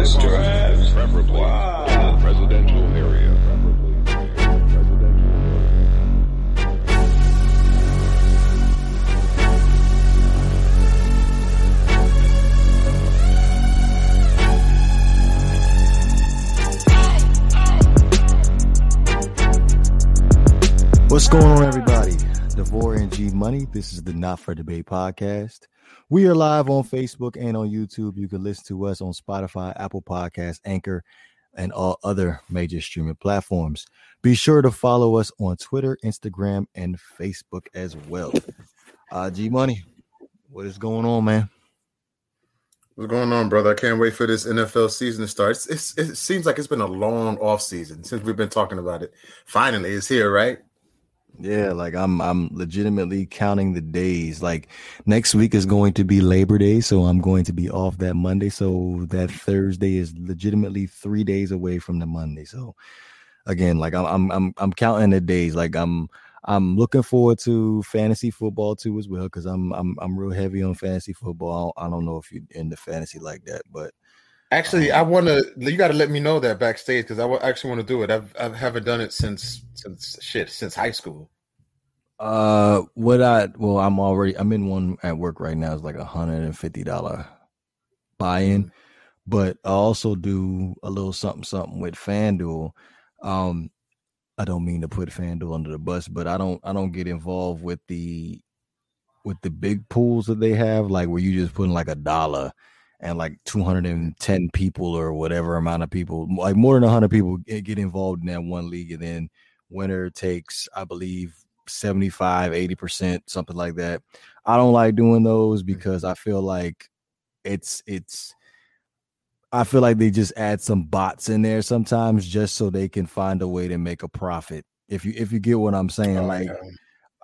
this draft. Preferably Wow. residential area. What's going on, everybody? Devore and G Money. This is the Not for Debate podcast. We are live on Facebook and on YouTube. You can listen to us on Spotify, Apple Podcasts, Anchor, and all other major streaming platforms. Be sure to follow us on Twitter, Instagram, and Facebook as well. Uh, G Money, what is going on, man? What's going on, brother? I can't wait for this NFL season to start. It's, it's, it seems like it's been a long off season since we've been talking about it. Finally, it's here, right? Yeah, like I'm I'm legitimately counting the days. Like next week is going to be Labor Day, so I'm going to be off that Monday. So that Thursday is legitimately 3 days away from the Monday. So again, like I'm I'm I'm, I'm counting the days. Like I'm I'm looking forward to fantasy football too as well cuz I'm I'm I'm real heavy on fantasy football. I don't, know if you're into fantasy like that, but Actually, I want to. You got to let me know that backstage because I actually want to do it. I've I haven't done it since since shit since high school. Uh, what I well, I'm already I'm in one at work right now. It's like a hundred and fifty dollar buy-in, but I also do a little something something with FanDuel. Um, I don't mean to put FanDuel under the bus, but I don't I don't get involved with the with the big pools that they have, like where you just put in like a dollar and like 210 people or whatever amount of people, like more than 100 people get get involved in that one league, and then winner takes, I believe, 75, 80%, something like that. I don't like doing those mm. because I feel like it's it's I feel like they just add some bots in there sometimes just so they can find a way to make a profit. If you if you get what I'm saying, Oh, like yeah.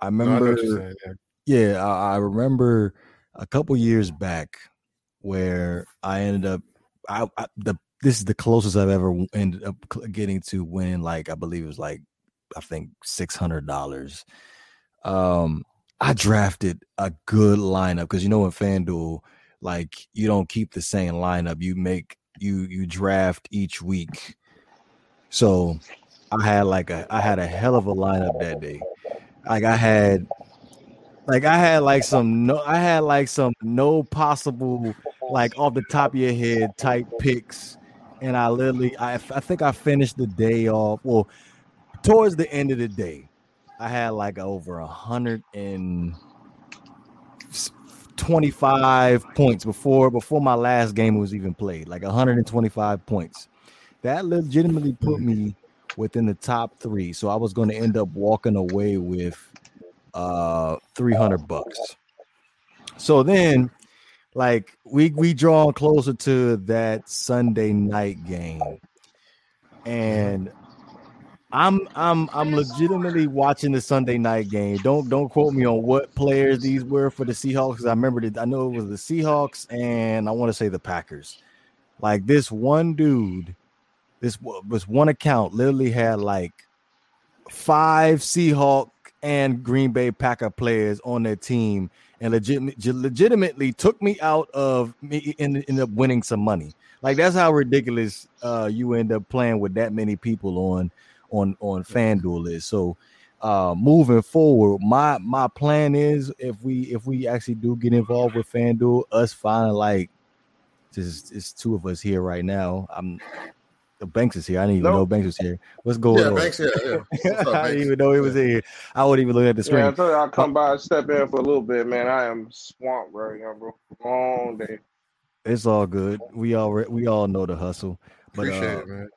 I No, I remember saying, yeah. yeah, I, I remember a couple years back where I ended up I, I the this is the closest I've ever ended up getting to winning like I believe it was like I think six hundred dollars. Um, I drafted a good lineup because you know in FanDuel, like you don't keep the same lineup. You make you you draft each week. So I had like a I had a hell of a lineup that day. Like I had like I had like some no I had like some no possible like off the top of your head type picks. And I literally I I think I finished the day off. Well, towards the end of the day, I had like over a hundred and twenty-five points before before my last game was even played. Like 125 points. That legitimately put me within the top three. So I was going to end up walking away with uh 300 bucks. So then like we we draw closer to that Sunday night game. And I'm I'm I'm legitimately watching the Sunday night game. Don't don't quote me on what players these were for the Seahawks. 'cause I remember that I know it was the Seahawks and I want to say the Packers. Like this one dude, this was one account literally had like five Seahawk and Green Bay Packer players on their team and legit, legitimately took me out of me and ended up winning some money. Like that's how ridiculous uh you end up playing with that many people on on on FanDuel is. So uh moving forward, my my plan is if we if we actually do get involved with FanDuel, us finding like just it's two of us here right now. I'm Banks is here. I didn't even know Banks was here. What's going Yeah, on? Banks, yeah, yeah. What's up, I didn't even know he was here. I wouldn't even look at the screen. Yeah, I told you I'll come by and step in for a little bit, man. I am swamped right now, bro. Long day. It's all good. We all we all know the hustle. But Appreciate uh, it, man.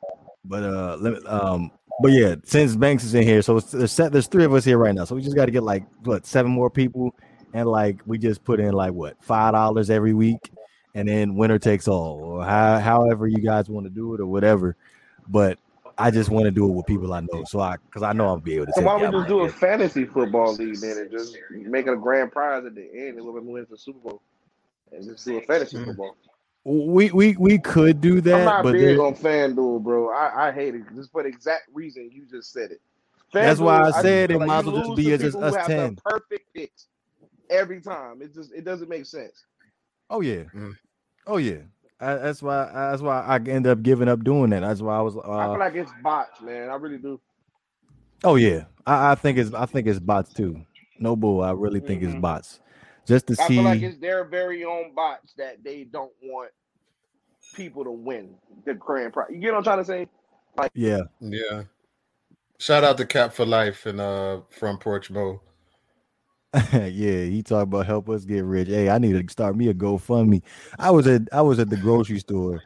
but uh let me, um but yeah, since Banks is in here, so there's set, there's three of us here right now. So we just got to get like what seven more people, and like we just put in like what five dollars every week, and then winner takes all, or how, however you guys want to do it or whatever. But I just want to do it with people I know, so I because I know I'll be able to. So take why we just right do a fantasy football league then and just make it a grand prize at the end and we'll win the Super Bowl and just do a fantasy Mm. football. We we we could do that. I'm that, not but big there- on FanDuel, bro. I, I hate it just for the exact reason you just said it. That's why I FanDuel, said feel it might as well just be just us 10. Perfect picks every time. It just it doesn't make sense. Oh yeah, Mm. oh yeah. I, that's why. That's why I ended up giving up doing that. That's why I was. Uh, I feel like it's bots, man. I really do. oh yeah, I, I think it's. I think it's bots too. No bull. I really think it's Mhm. bots. Just to I see. I feel like it's their very own bots that they don't want people to win the grand prize. You get what I'm trying to say? Like yeah. Yeah. Shout out to Cap for Life and uh Front Porch Mo. yeah, he talked about help us get rich. Hey, I need to start me a GoFundMe. I was at I was at the grocery store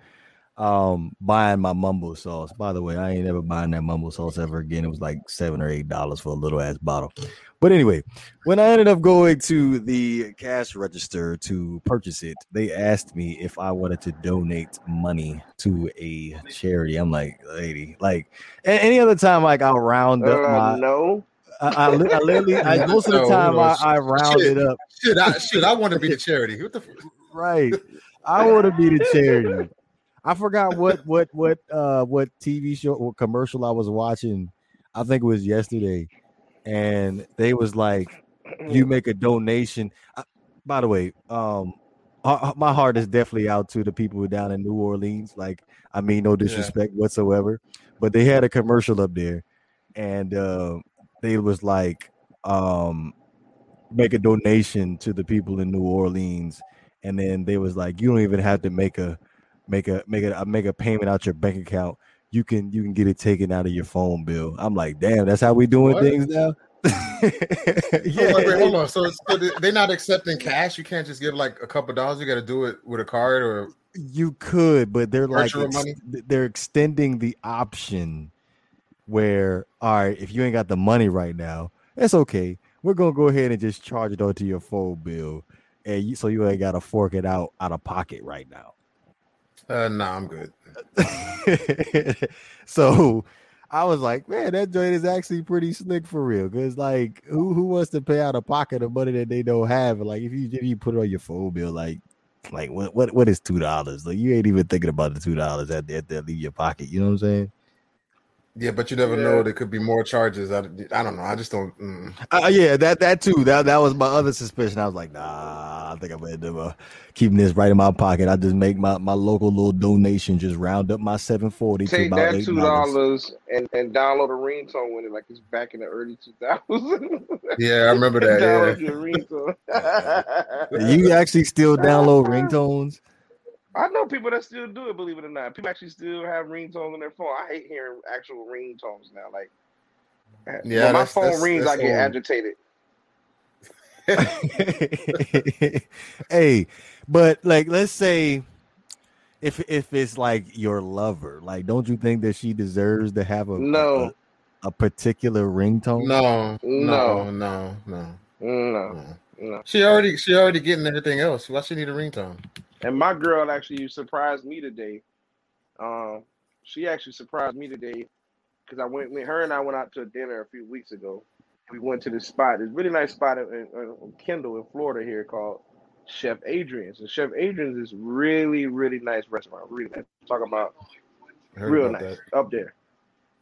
um buying my mumbo sauce. By the way, I ain't ever buying that mumbo sauce ever again. It was like seven or eight dollars for a little ass bottle. But anyway, when I ended up going to the cash register to purchase it, they asked me if I wanted to donate money to a charity. I'm like, lady, like any other time, like I'll round up Uh, my no. I, I, I literally I, most of the time I, I round shit. it up. Shit, I shit, I want to be the charity. What the f- Right. I want to be the charity. I forgot what what what uh what TV show or commercial I was watching. I think it was yesterday, and they was like, "You make a donation." I, by the way, um, my heart is definitely out to the people down in New Orleans. Like, I mean, no disrespect whatsoever, but they had a commercial up there, and uh, they was like, um, make a donation to the people in New Orleans, and then they was like, you don't even have to make a make a make a make a payment out your bank account. You can you can get it taken out of your phone bill. I'm like, damn, that's how we doing What? things now. yeah, Hold on, wait, hold on. So, so they- they're not accepting cash. You can't just give like a couple dollars. You got to do it with a card or you could, but they're like ex- they're extending the option where all right, if you ain't got the money right now, that's okay. We're gonna go ahead and just charge it onto your phone bill, and you, so you ain't gotta fork it out out of pocket right now. uh, nah. I'm good. so I was like, man, that joint is actually pretty slick for real. Cause like, who who wants to pay out of pocket of money that they don't have? Like, if you if you put it on your phone bill, like, like what what what is two dollars? Like, you ain't even thinking about the two dollars at the, at the leave your pocket. You know what I'm saying? Yeah, but you never Yeah. know. There could be more charges. I, I don't know. I just don't. Mm. Uh, yeah, that that too. That that was my other suspicion. I was like, nah, I think I'm gonna end up uh, keeping this right in my pocket. I just make my, my local little donation, just round up my seven forty to Take about that two dollars and, and download a ringtone with it like it's back in the early two thousands. Yeah, I remember that. download Yeah. your ringtone. You actually still download ringtones? I know people that still do it, believe it or not. People actually still have ringtones on their phone. I hate hearing actual ringtones now. Like, Yeah, when my phone that's- rings, that's I get old. agitated. hey, but like, let's say if if it's like your lover, like, don't you think that she deserves to have a No. a, a particular ringtone? No, No. no, no, no, No, no. no. She already, she already getting everything else. Why she need a ringtone? And my girl actually surprised me today. Um, she actually surprised me today because I went, with her and I went out to dinner a few weeks ago. We went to this spot, this really nice spot in, in, Kendall in Florida here called Chef Adrianne's. And Chef Adrianne's is really, really nice restaurant. Really nice. Talking about real about nice up there.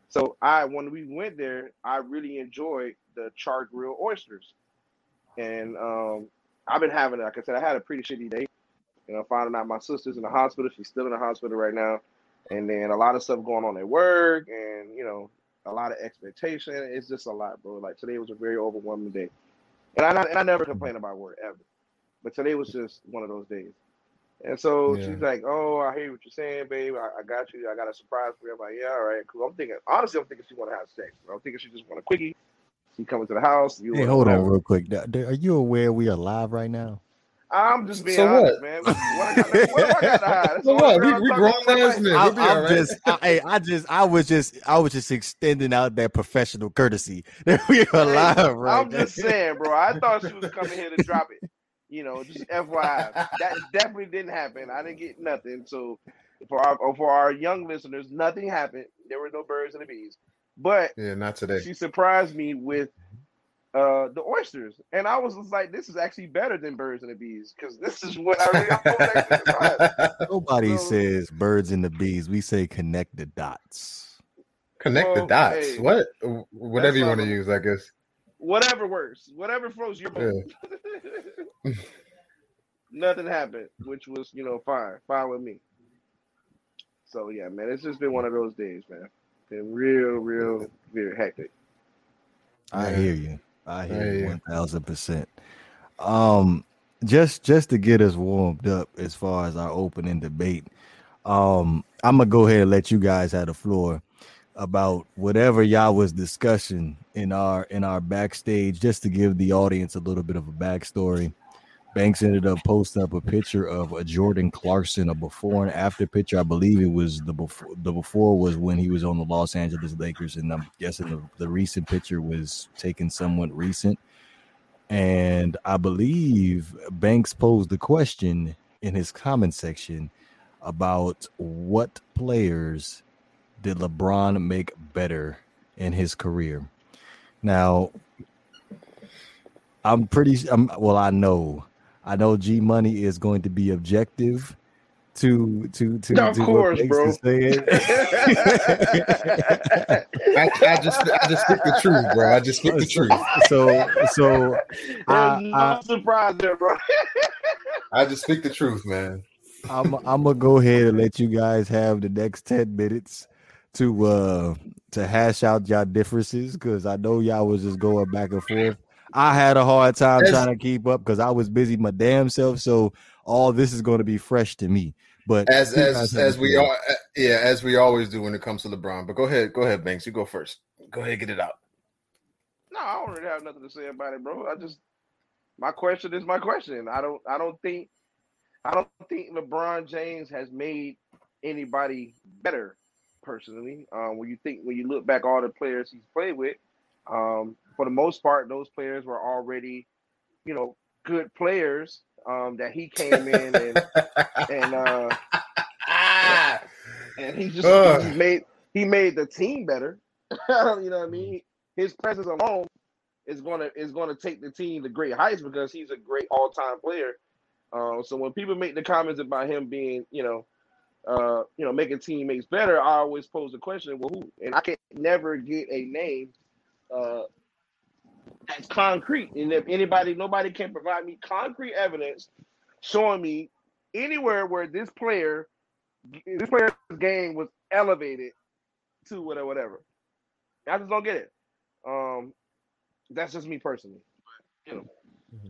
So I when we went there, I really enjoyed the char grilled oysters, and um, I've been having it. Like I said, I had a pretty shitty day. You know, finding out my sister's in the hospital. She's still in the hospital right now, and then a lot of stuff going on at work, and you know, a lot of expectation. It's just a lot, bro. Like today was a very overwhelming day, and I and I never complain about work ever, but today was just one of those days. And so Yeah. she's like, "Oh, I hear what you're saying, babe. I, I got you. I got a surprise for you." I'm like, "Yeah, all right, cool." I'm thinking, honestly, I'm thinking she want to have sex. I'm thinking she just want a quickie. She coming to the house. You Hey, hold on real quick. Are you aware we are live right now? I'm just being So honest, what? man. What, I got, what I got to hide? So what? We, I'm we grown to in ass men. I, We'll be all I'm right. just, I, hey, I just, I was just, I was just extending out that professional courtesy that we are Hey, live right I'm just saying, bro. I thought she was coming here to drop it. You know, just FYI. That definitely didn't happen. I didn't get nothing. So for our for our young listeners, nothing happened. There were no birds and the bees. But yeah, not today. she surprised me with uh the oysters, and I was just like, "This is actually better than birds and the bees," because this is what I really I was. Nobody So- says birds and the bees. We say connect the dots. Connect the dots. hey, what? Whatever you want to use, I guess. Whatever works, whatever floats your boat. Nothing happened, which was you know fine, fine with me. So yeah, man, it's just been one of those days, man. Been real, real, very hectic. I Yeah. hear you. I hear hear you you. one thousand percent. Um, just just to get us warmed up as far as our opening debate, um, I'm gonna go ahead and let you guys have the floor about whatever y'all was discussing in our in our backstage, just to give the audience a little bit of a backstory. Banks ended up posting up a picture of a Jordan Clarkson, a before and after picture. I believe it was the before. The before was when he was on the Los Angeles Lakers, and I'm guessing the, the recent picture was taken somewhat recent. And I believe Banks posed the question in his comment section about what players did LeBron make better in his career. Now, I'm pretty. I'm well. I know. I know. G Money is going to be objective to to to. Of to what course, Banks bro. is saying. I, I just I just speak the truth, bro. I just speak the truth. so so I'm no I- surprise there, bro. I just speak the truth, man. I'm I'm gonna go ahead and let you guys have the next 10 minutes to uh to hash out y'all differences because I know y'all was just going back and forth. I had a hard time As- trying to keep up because I was busy my damn self. So all this is going to be fresh to me. But As as as we floor. all yeah, as we always do when it comes to LeBron. But go ahead, go ahead, Banks. You go first. Go ahead, get it out. No, I don't really have nothing to say about it, bro. I just my question is my question. I don't I don't think I don't think LeBron James has made anybody better personally. Um, when you think when you look back all the players he's played with, um, for the most part, those players were already, you know, good players um, that he came in and and uh, Ah, and he just Ugh. he made he made the team better. you know what I mean? His presence alone is gonna is gonna take the team to great heights because he's a great all time player. Uh, so when people make the comments about him being, you know, uh, you know, making teammates better, I always pose the question, well, who? And I can never get a name uh, that's concrete. And if anybody, nobody can provide me concrete evidence showing me anywhere where this player, this player's game was elevated to whatever, whatever. I just don't get it. Um, that's just me personally. You know,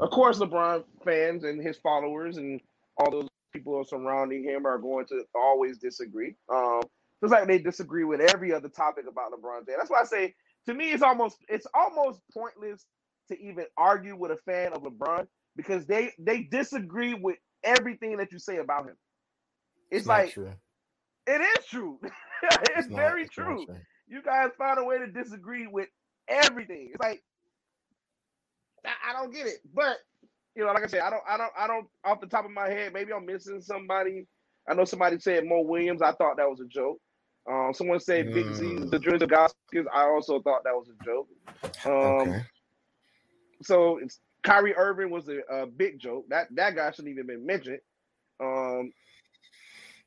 of course, LeBron fans and his followers and all those people surrounding him are going to always disagree. Um, just like they disagree with every other topic about LeBron James. That's why I say to me it's almost it's almost pointless to even argue with a fan of LeBron because they they disagree with everything that you say about him. It's, not like true. it is true. it's, not- very it's not true. You guys found a way to disagree with everything. It's like I, I don't get it. But you know, like I said, I don't I don't I don't off the top of my head, maybe I'm missing somebody. I know somebody said Mo Williams. I thought that was a joke. Um, someone said Big Z, Mm. the of Gospels. I also thought that was a joke. Um, Okay. so it's Kyrie Irving was a, a big joke. That that guy shouldn't even been mentioned. Um,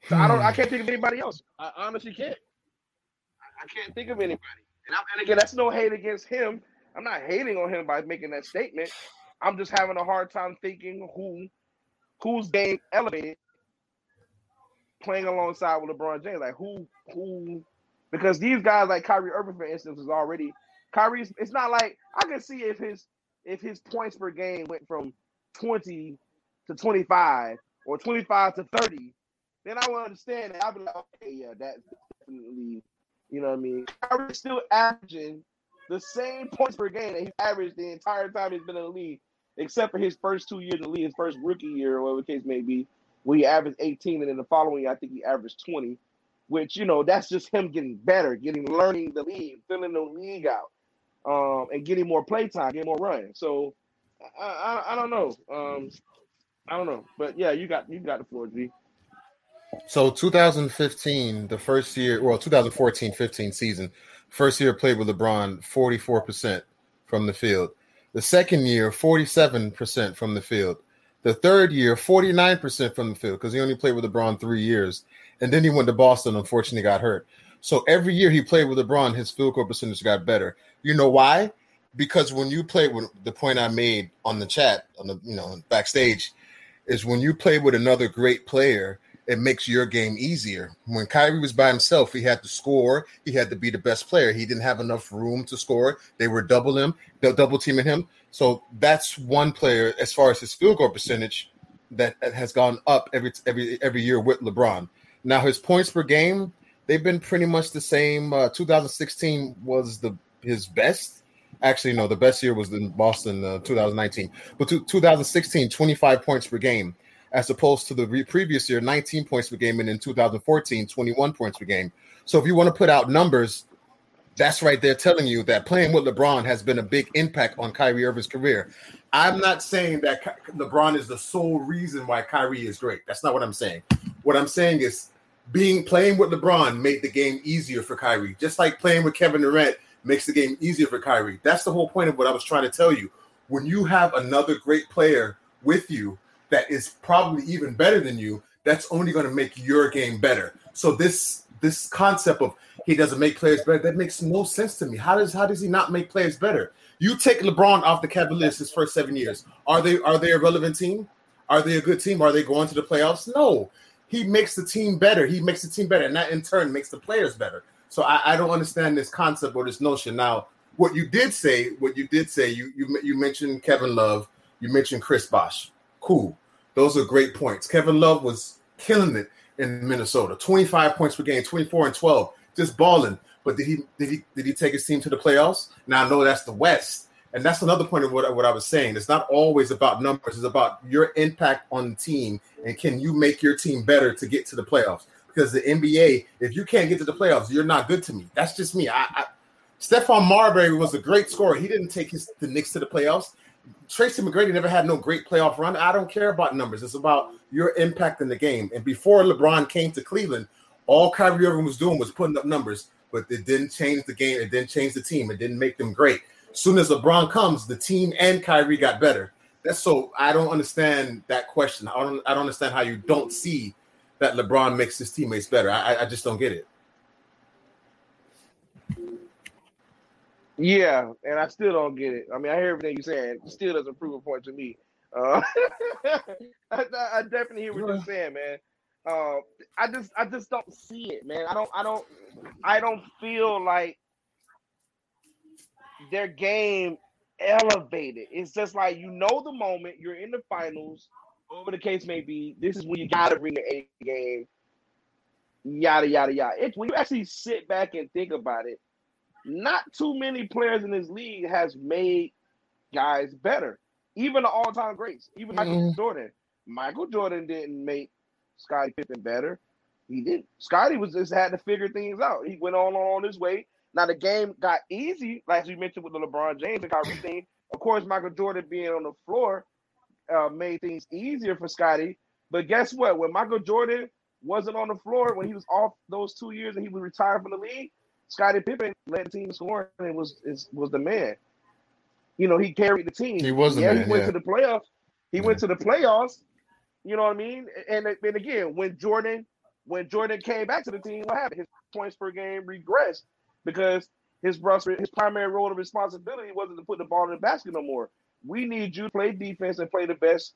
so I don't. I can't think of anybody else. I honestly can't. I, I can't think of anybody. And, and again, that's no hate against him. I'm not hating on him by making that statement. I'm just having a hard time thinking who whose game elevated playing alongside with LeBron James. Like who who because these guys like Kyrie Irving, for instance, is already Kyrie's. It's not like I can see if his if his points per game went from 20 to 25 or 25 to 30, then I would understand that. I'd be like, okay, yeah, that's definitely, you know what I mean? Kyrie's still averaging the same points per game that he averaged the entire time he's been in the league, except for his first two years in the league, his first rookie year, or whatever the case may be, where he averaged 18, and then the following year, I think he averaged 20, which, you know, that's just him getting better, getting learning the league, filling the league out, um, and getting more play time, getting more run. So I, I, I don't know. Um, I don't know. But yeah, you got you got the floor, G. So 2015, the first year, well, 2014-15 season, first year played with LeBron, 44% from the field. The second year, 47% from the field. The third year, 49% from the field because he only played with LeBron three years. And then he went to Boston, unfortunately got hurt. So every year he played with LeBron, his field goal percentage got better. You know why? Because when you play with the point I made on the chat, on the you know backstage, is when you play with another great player, it makes your game easier. When Kyrie was by himself, he had to score. He had to be the best player. He didn't have enough room to score. They were double him, double teaming him. So that's one player as far as his field goal percentage that has gone up every every every year with LeBron. Now his points per game, they've been pretty much the same. Uh, 2016 was the his best. Actually, no, the best year was in Boston, uh, 2019. But to, 2016, 25 points per game as opposed to the re- previous year, 19 points per game, and in 2014, 21 points per game. So if you want to put out numbers, that's right there telling you that playing with LeBron has been a big impact on Kyrie Irving's career. I'm not saying that LeBron is the sole reason why Kyrie is great. That's not what I'm saying. What I'm saying is being playing with LeBron made the game easier for Kyrie, just like playing with Kevin Durant makes the game easier for Kyrie. That's the whole point of what I was trying to tell you. When you have another great player with you, that is probably even better than you, that's only going to make your game better. So this this concept of he doesn't make players better that makes no sense to me. How does how does he not make players better? You take LeBron off the Cavaliers his first seven years. Are they are they a relevant team? Are they a good team? Are they going to the playoffs? No. He makes the team better. He makes the team better, and that in turn makes the players better. So I, I don't understand this concept or this notion. Now, what you did say, what you did say, you you you mentioned Kevin Love, you mentioned Chris Bosh. Cool. Those are great points. Kevin Love was killing it in Minnesota. 25 points per game, 24 and 12, just balling. But did he did he did he take his team to the playoffs? Now I know that's the West. And that's another point of what, what I was saying. It's not always about numbers, it's about your impact on the team and can you make your team better to get to the playoffs? Because the NBA, if you can't get to the playoffs, you're not good to me. That's just me. I, I Stephon Marbury was a great scorer. He didn't take his the Knicks to the playoffs. Tracy McGrady never had no great playoff run. I don't care about numbers. It's about your impact in the game. And before LeBron came to Cleveland, all Kyrie Irving was doing was putting up numbers, but it didn't change the game. It didn't change the team. It didn't make them great. As soon as LeBron comes, the team and Kyrie got better. That's so I don't understand that question. I don't I don't understand how you don't see that LeBron makes his teammates better. I, I just don't get it. Yeah, and I still don't get it. I mean, I hear everything you're saying. It still doesn't prove a point to me. Uh, I, I, definitely hear what you're saying, man. Uh, I just, I just don't see it, man. I don't, I don't, I don't feel like their game elevated. It's just like you know the moment you're in the finals, whatever the case may be. This is when you gotta bring the A game. Yada yada yada. It's when you actually sit back and think about it not too many players in this league has made guys better. Even the all-time greats, even Michael mm. Jordan. Michael Jordan didn't make Scottie Pippen better. He didn't. Scottie was just had to figure things out. He went on on his way. Now the game got easy, like you mentioned with the LeBron James and Kyrie thing. Of course, Michael Jordan being on the floor uh, made things easier for Scottie. But guess what? When Michael Jordan wasn't on the floor, when he was off those two years and he was retired from the league, Scottie Pippen led the team scoring and was is, was the man. You know, he carried the team. He was yeah, man, he went yeah. to the playoffs. He yeah. went to the playoffs. You know what I mean? And, and again, when Jordan when Jordan came back to the team, what happened? His points per game regressed because his his primary role of responsibility wasn't to put the ball in the basket no more. We need you to play defense and play the best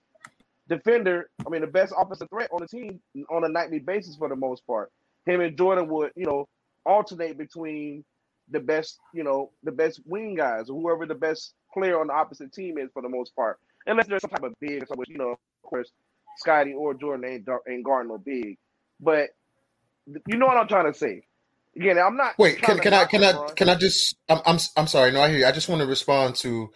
defender. I mean, the best offensive threat on the team on a nightly basis for the most part. Him and Jordan would, you know, alternate between the best, you know, the best wing guys or whoever the best player on the opposite team is for the most part. Unless there's some type of big, which you know, of course, Scottie or Jordan ain't ain't guarding no big. But you know what I'm trying to say. Again, I'm not. Wait, can, can I can I can I just? I'm, I'm I'm sorry. No, I hear you. I just want to respond to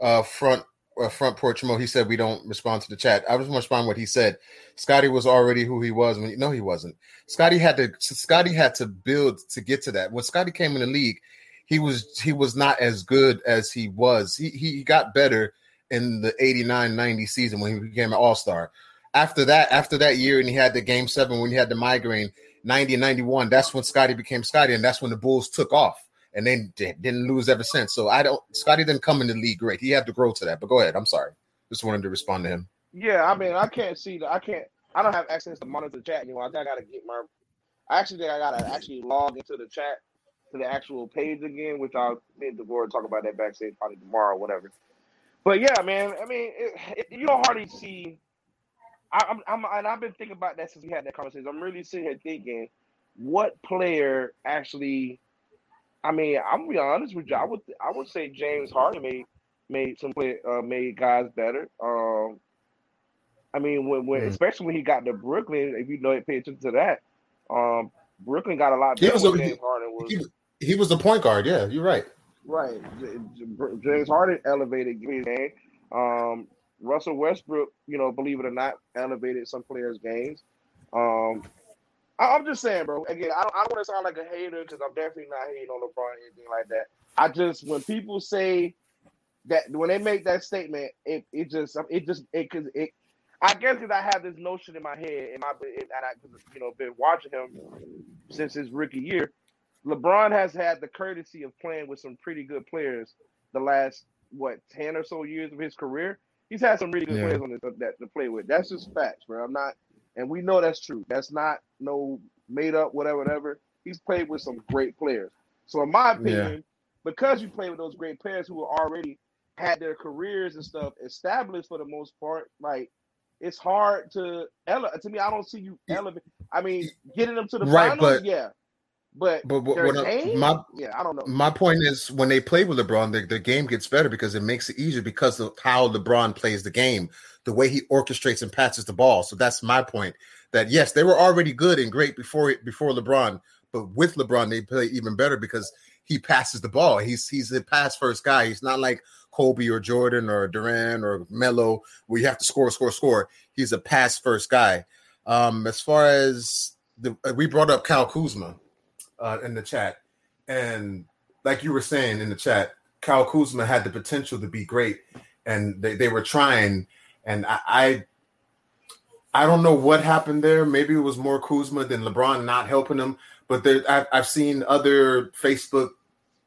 uh front uh, front porch Mo, he said we don't respond to the chat. I was going to respond what he said. Scottie was already who he was when no, he wasn't. Scottie had to Scottie had to build to get to that. When Scottie came in the league, he was he was not as good as he was. He he got better in the 89-90 season when he became an all-star. After that, after that year, and he had the game seven when he had the migraine, 90-91, that's when Scottie became Scottie, and that's when the Bulls took off and then didn't lose ever since. So I don't. Scottie didn't come in the league great. He had to grow to that. But go ahead. I'm sorry. Just wanted to respond to him. Yeah, I mean, I can't see. I can't. I don't have access to monitor chat anymore. I think I gotta get my. I actually think I gotta actually log into the chat to the actual page again, which I'll need to go talk about that backstage probably tomorrow or whatever. But yeah, man. I mean, it, it, you don't hardly see I, I'm, I'm, and I've been thinking about that since we had that conversation. I'm really sitting here thinking, what player actually? I mean, I'm gonna be honest with you. I would, I would say James Harden made made some play, uh, made guys better. Um, I mean, when, when mm. especially when he got to Brooklyn, if you know, pay attention to that. Um, Brooklyn got a lot better. He was, a, James Harden was. He, he was the point guard. Yeah, you're right. Right. James Harden elevated his game. Um, Russell Westbrook, you know, believe it or not, elevated some players' games. Um, I, am just saying, bro. Again, I don't, I don't want to sound like a hater because I'm definitely not hating on LeBron or anything like that. I just when people say that when they make that statement, it it just um, it just it because it. I guess because I have this notion in my head, and I and I you know been watching him since his rookie year. LeBron has had the courtesy of playing with some pretty good players the last what ten or so years of his career. He's had some really good yeah. players on this, that to play with. That's just facts, bro. I'm not, and we know that's true. That's not no made up whatever, whatever. He's played with some great players. So in my opinion, yeah. because you play with those great players who are already had their careers and stuff established for the most part, like it's hard to ele- to me. I don't see you elevate. I mean, getting them to the right, finals, but, yeah. But but, but what my yeah, I don't know. My point is when they play with LeBron, the, the game gets better because it makes it easier because of how LeBron plays the game, the way he orchestrates and passes the ball. So that's my point. That yes, they were already good and great before before LeBron, but with LeBron they play even better because he passes the ball. He's he's a pass first guy. He's not like Kobe or Jordan or Durant or Melo where you have to score, score, score. He's a pass first guy. Um, as far as the we brought up Cal Kuzma uh, in the chat, and like you were saying in the chat, Kyle Kuzma had the potential to be great, and they, they were trying. And I, I I don't know what happened there. Maybe it was more Kuzma than LeBron not helping him. But there, I've, I've seen other Facebook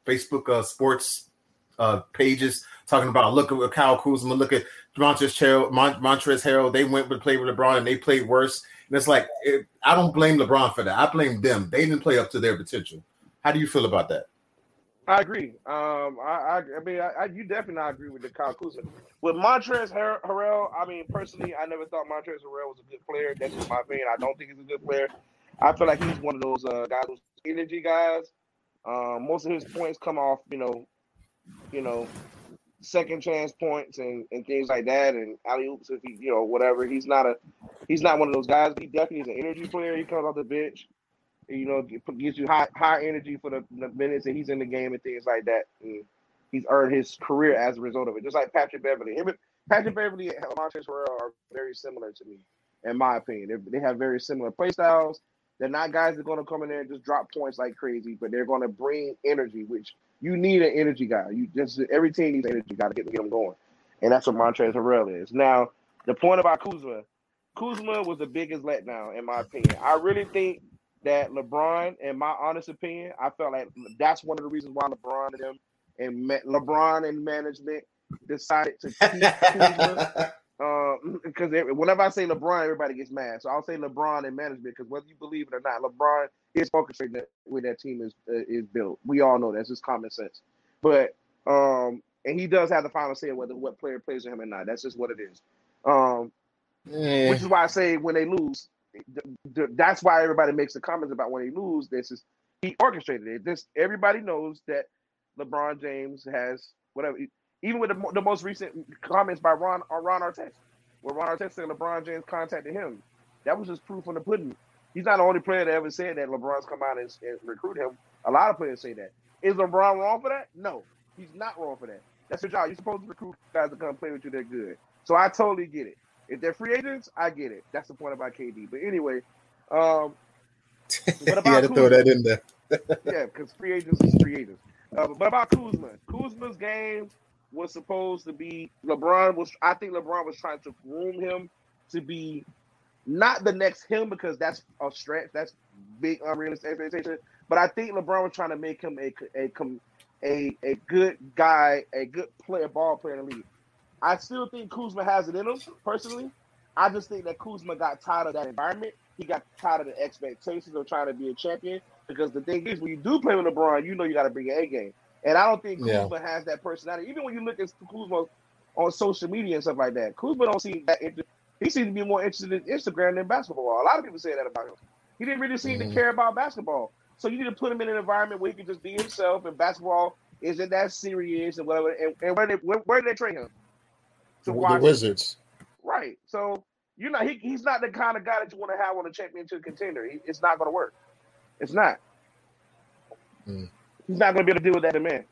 Facebook uh, sports uh, pages talking about look at Kyle Kuzma, look at Montrezl Harrell, Montrezl Harrell. They went to play with LeBron and they played worse. And it's like it, I don't blame LeBron for that. I blame them. They didn't play up to their potential. How do you feel about that? I agree. Um, I, I, I mean, I, I, you definitely not agree with the Kyle Kuzma. With Montrezl Harrell, I mean, personally, I never thought Montrezl Harrell was a good player. That's just my opinion. I don't think he's a good player. I feel like he's one of those uh, guys, energy guys. Um, most of his points come off, you know, you know, second chance points and, and things like that, and alley oops if he, you know, whatever. He's not a, he's not one of those guys. He definitely is an energy player. He comes off the bench, you know, gives you high high energy for the, the minutes that he's in the game and things like that. And he's earned his career as a result of it. Just like Patrick Beverley him, Patrick Beverley and Montrezl Harrell are very similar to me, in my opinion. They're, they have very similar play styles. They're not guys that are going to come in there and just drop points like crazy, but they're going to bring energy, which you need an energy guy. You just every team needs an energy guy to get, get them going, and that's what Montrezl Harrell is. Now, the point about Kuzma, Kuzma was the biggest letdown in my opinion. I really think that LeBron, in my honest opinion, I felt like that's one of the reasons why LeBron and them and LeBron and management decided to keep Kuzma because um, whenever I say LeBron, everybody gets mad. So I'll say LeBron and management because whether you believe it or not, LeBron is orchestrating the way that team is uh, is built. We all know that's just common sense. But um, and he does have the final say whether what player plays with him or not. That's just what it is. Um, yeah. which is why I say when they lose, that's why everybody makes the comments about when they lose. This is he orchestrated it. This everybody knows that LeBron James has whatever even with the, the most recent comments by Ron uh, Ron Artest, where Ron Artest said LeBron James contacted him. That was just proof on the pudding. He's not the only player that ever said that LeBron's come out and, and recruit him. A lot of players say that. Is LeBron wrong for that? No, he's not wrong for that. That's your job. You're supposed to recruit guys to come play with you. They're good. So I totally get it. If they're free agents, I get it. That's the point about KD. But anyway, um, what about you had to Kuzma? throw that in there. yeah, because free agents is free agents. Uh, but about Kuzma, Kuzma's game was supposed to be LeBron was I think LeBron was trying to groom him to be not the next him because that's a stretch, that's big unrealistic expectation. But I think LeBron was trying to make him a a a, a good guy, a good player, ball player in the league. I still think Kuzma has it in him, personally. I just think that Kuzma got tired of that environment. He got tired of the expectations of trying to be a champion. Because the thing is, when you do play with LeBron, you know you got to bring your A game. And I don't think Kuzma yeah. has that personality. Even when you look at Kuzma on social media and stuff like that, Kuzma don't seem that interested. he seems to be more interested in Instagram than basketball. A lot of people say that about him. He didn't really seem mm-hmm. to care about basketball. So you need to put him in an environment where he can just be himself, and basketball isn't that serious and whatever. And, and where, they, where, where did they train him? To the Wizards. Right. So you know he, he's not the kind of guy that you want to have on a championship contender. He, it's not going to work. It's not. Mm. He's not going to be able to deal with that demand.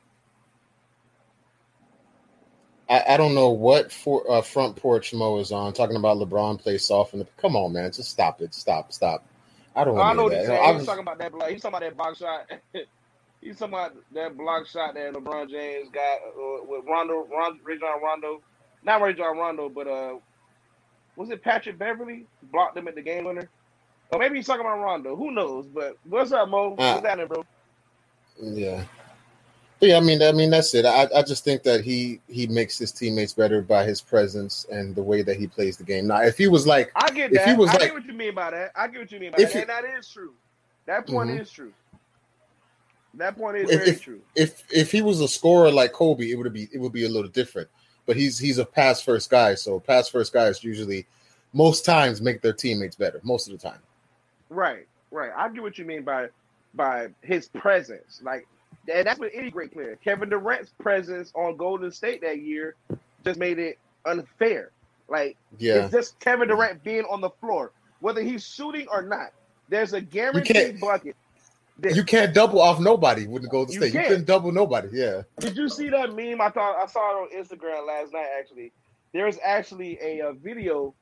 I, I don't know what for, uh, front porch Mo is on talking about LeBron plays soft. And come on, man, just stop it. Stop, stop. I don't. I know he's saying. He's talking about that. Block. He's talking about that box shot. he's talking about that block shot that LeBron James got uh, with Rondo, Rondo, Rajon Rondo, not Rajon Rondo, but uh, was it Patrick Beverley blocked him at the game winner? Or maybe he's talking about Rondo. Who knows? But what's up, Mo? Uh, what's happening, bro? Yeah. Yeah, I mean, I mean that's it. I, I just think that he he makes his teammates better by his presence and the way that he plays the game. Now, if he was like, I get that. If he was I like, get what you mean by that. I get what you mean by that, and that is true. That point mm-hmm. is true. That point is if, very if, true. If if he was a scorer like Kobe, it would be it would be a little different. But he's he's a pass first guy, so pass first guys usually most times make their teammates better most of the time. Right, right. I get what you mean by by his presence. Like and that's with any great player. Kevin Durant's presence on Golden State that year just made it unfair. Like, yeah. it's just Kevin Durant being on the floor, whether he's shooting or not. There's a guaranteed bucket. You can't double off nobody with the Golden State. You, you couldn't double nobody. Yeah. Did you see that meme? I thought I saw it on Instagram last night. Actually, there was actually a, a video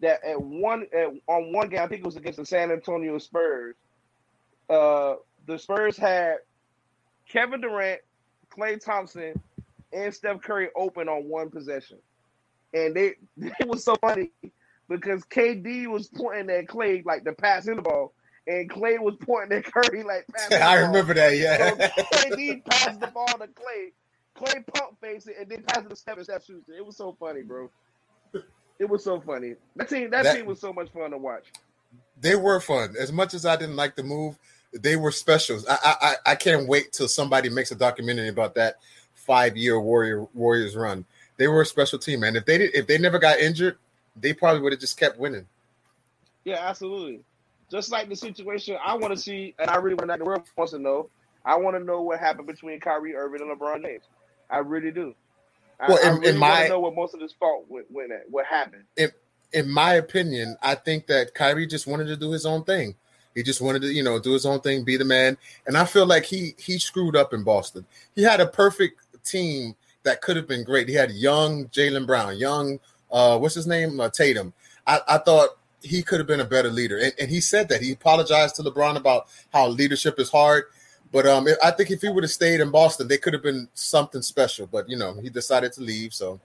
that at one at, on one game, I think it was against the San Antonio Spurs. Uh, the Spurs had Kevin Durant, Klay Thompson, and Steph Curry open on one possession. And they it was so funny because KD was pointing at Klay like the pass in the ball, and Klay was pointing at Curry like I remember that, yeah. So KD passed the ball to Klay. Klay pump face it and then pass it to Steph and Steph shoots it. It was so funny, bro. It was so funny. That team that, that team was so much fun to watch. They were fun. As much as I didn't like the move, they were specials. I, I I can't wait till somebody makes a documentary about that five year Warrior Warriors run. They were a special team, man. If they did, if they never got injured, they probably would have just kept winning. Yeah, absolutely. Just like the situation, I want to see, and I really want to. The world wants to know. I want to know what happened between Kyrie Irving and LeBron James. I really do. Well, I, in, I really in my know what most of this fault went, went at. What happened? In, in my opinion, I think that Kyrie just wanted to do his own thing. He just wanted to, you know, do his own thing, be the man. And I feel like he he screwed up in Boston. He had a perfect team that could have been great. He had young Jaylen Brown, young uh, what's his name, uh, Tatum. I, I thought he could have been a better leader, and, and he said that he apologized to LeBron about how leadership is hard. But um, I think if he would have stayed in Boston, they could have been something special. But you know, he decided to leave. So,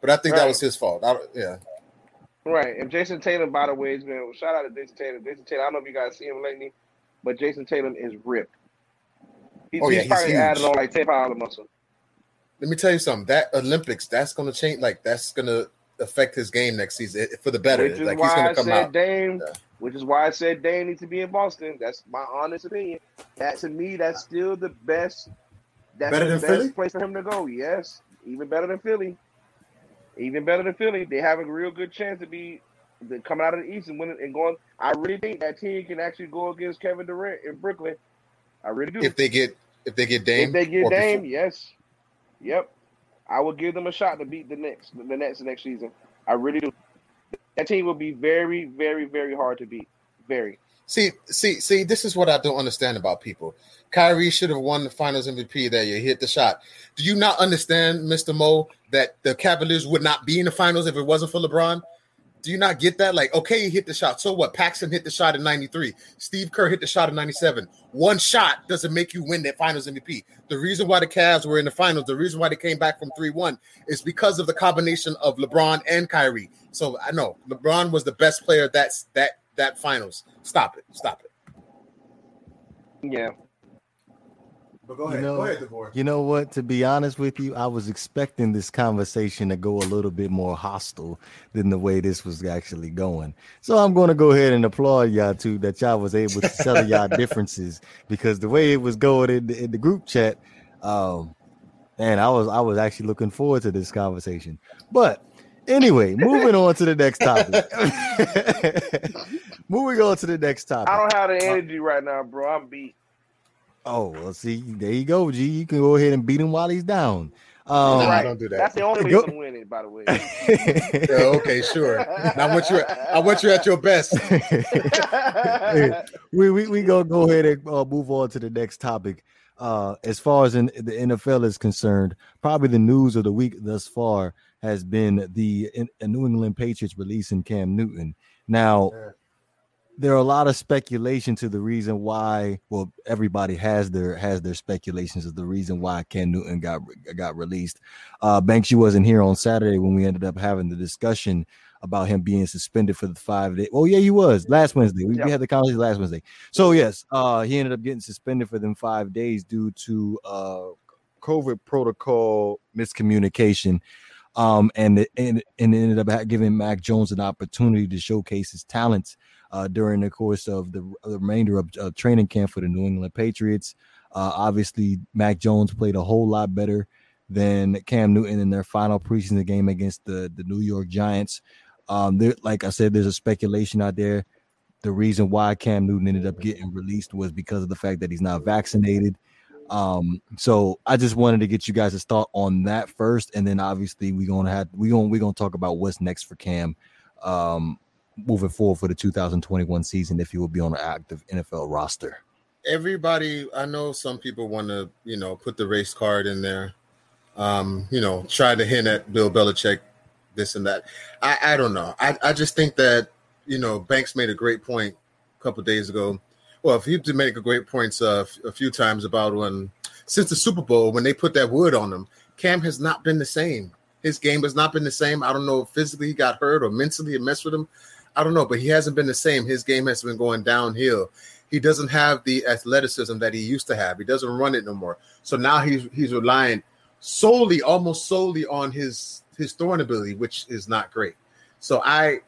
but I think right. that was his fault. I, yeah. Right, and Jayson Tatum, by the way, has been shout out to Jayson Tatum. Jayson Tatum, I don't know if you guys see him lately, but Jayson Tatum is ripped. Oh, he's, oh, yeah, he's, probably huge. added on like ten pounds of muscle. Let me tell you something. That Olympics, that's going to change. Like that's going to affect his game next season eh, for the better. Which is like, why I said out. Dame. Yeah. Which is why I said Dame needs to be in Boston. That's my honest opinion. That to me, that's still the best. That's better the than best Philly? place for him to go. Yes, even better than Philly even better than Philly. They have a real good chance to be coming out of the East and winning and going. I really think that team can actually go against Kevin Durant in Brooklyn. I really do. If they get if they get Dame, if they get Dame, before. yes, yep, I will give them a shot to beat the Nets the Nets next season. I really do. That team will be very, very, very hard to beat. Very. See, see, see. This is what I don't understand about people. Kyrie should have won the Finals MVP that year. He hit the shot. Do you not understand, Mister Mo, that the Cavaliers would not be in the finals if it wasn't for LeBron? Do you not get that? Like, okay, he hit the shot. So what? Paxson hit the shot in 93. Steve Kerr hit the shot in 97. One shot doesn't make you win that finals MVP. The reason why the Cavs were in the finals, the reason why they came back from 3-1 is because of the combination of LeBron and Kyrie. So I know LeBron was the best player that's that that finals. Stop it. Stop it. Yeah. But go ahead. You know, go ahead, You know what? To be honest with you, I was expecting this conversation to go a little bit more hostile than the way this was actually going. So I'm going to go ahead and applaud y'all too that y'all was able to settle y'all differences because the way it was going in the, in the group chat, um, and I was I was actually looking forward to this conversation. But Anyway, moving on to the next topic. moving on to the next topic. I don't have the energy right now, bro. I'm beat. Oh, well, see, there you go, G. You can go ahead and beat him while he's down. Um, No, right. don't do that. That's the only way Go- I'm winning, by the way. Yeah, okay, sure. Now I want you. I want you at your best. we we we gonna go ahead and uh, move on to the next topic. Uh, as far as in, the NFL is concerned, probably the news of the week thus far has been the in, New England Patriots releasing Cam Newton. Now, there are a lot of speculation to the reason why. Well, everybody has their has their speculations of the reason why Cam Newton got got released. Uh, Banks, you wasn't here on Saturday when we ended up having the discussion about him being suspended for the five day. Oh yeah, he was last Wednesday. We, we had the conversation last Wednesday. So yes, uh, he ended up getting suspended for them five days due to uh, COVID protocol miscommunication. Um, and it, and, and ended up giving Mac Jones an opportunity to showcase his talents uh, during the course of the, the remainder of uh, training camp for the New England Patriots. Uh, obviously, Mac Jones played a whole lot better than Cam Newton in their final preseason game against the, the New York Giants. Um, there, like I said, there's a speculation out there. The reason why Cam Newton ended up getting released was because of the fact that he's not vaccinated. Um, so I just wanted to get you guys' thought on that first, and then obviously we're gonna have we gonna we're gonna talk about what's next for Cam, um, moving forward for the 2021 season if he will be on an active NFL roster. everybody i know some people want to you know put the race card in there um you know try to hint at bill belichick this and that. I i don't know. I i just think that you know banks made a great point a couple days ago well if you did make a great points uh, a few times about when since the super bowl when they put that wood on him cam has not been the same his game has not been the same i don't know if physically he got hurt or mentally it messed with him i don't know but he hasn't been the same his game has been going downhill he doesn't have the athleticism that he used to have. He doesn't run it no more. So now he's he's relying solely, almost solely on his his throwing ability, which is not great. So I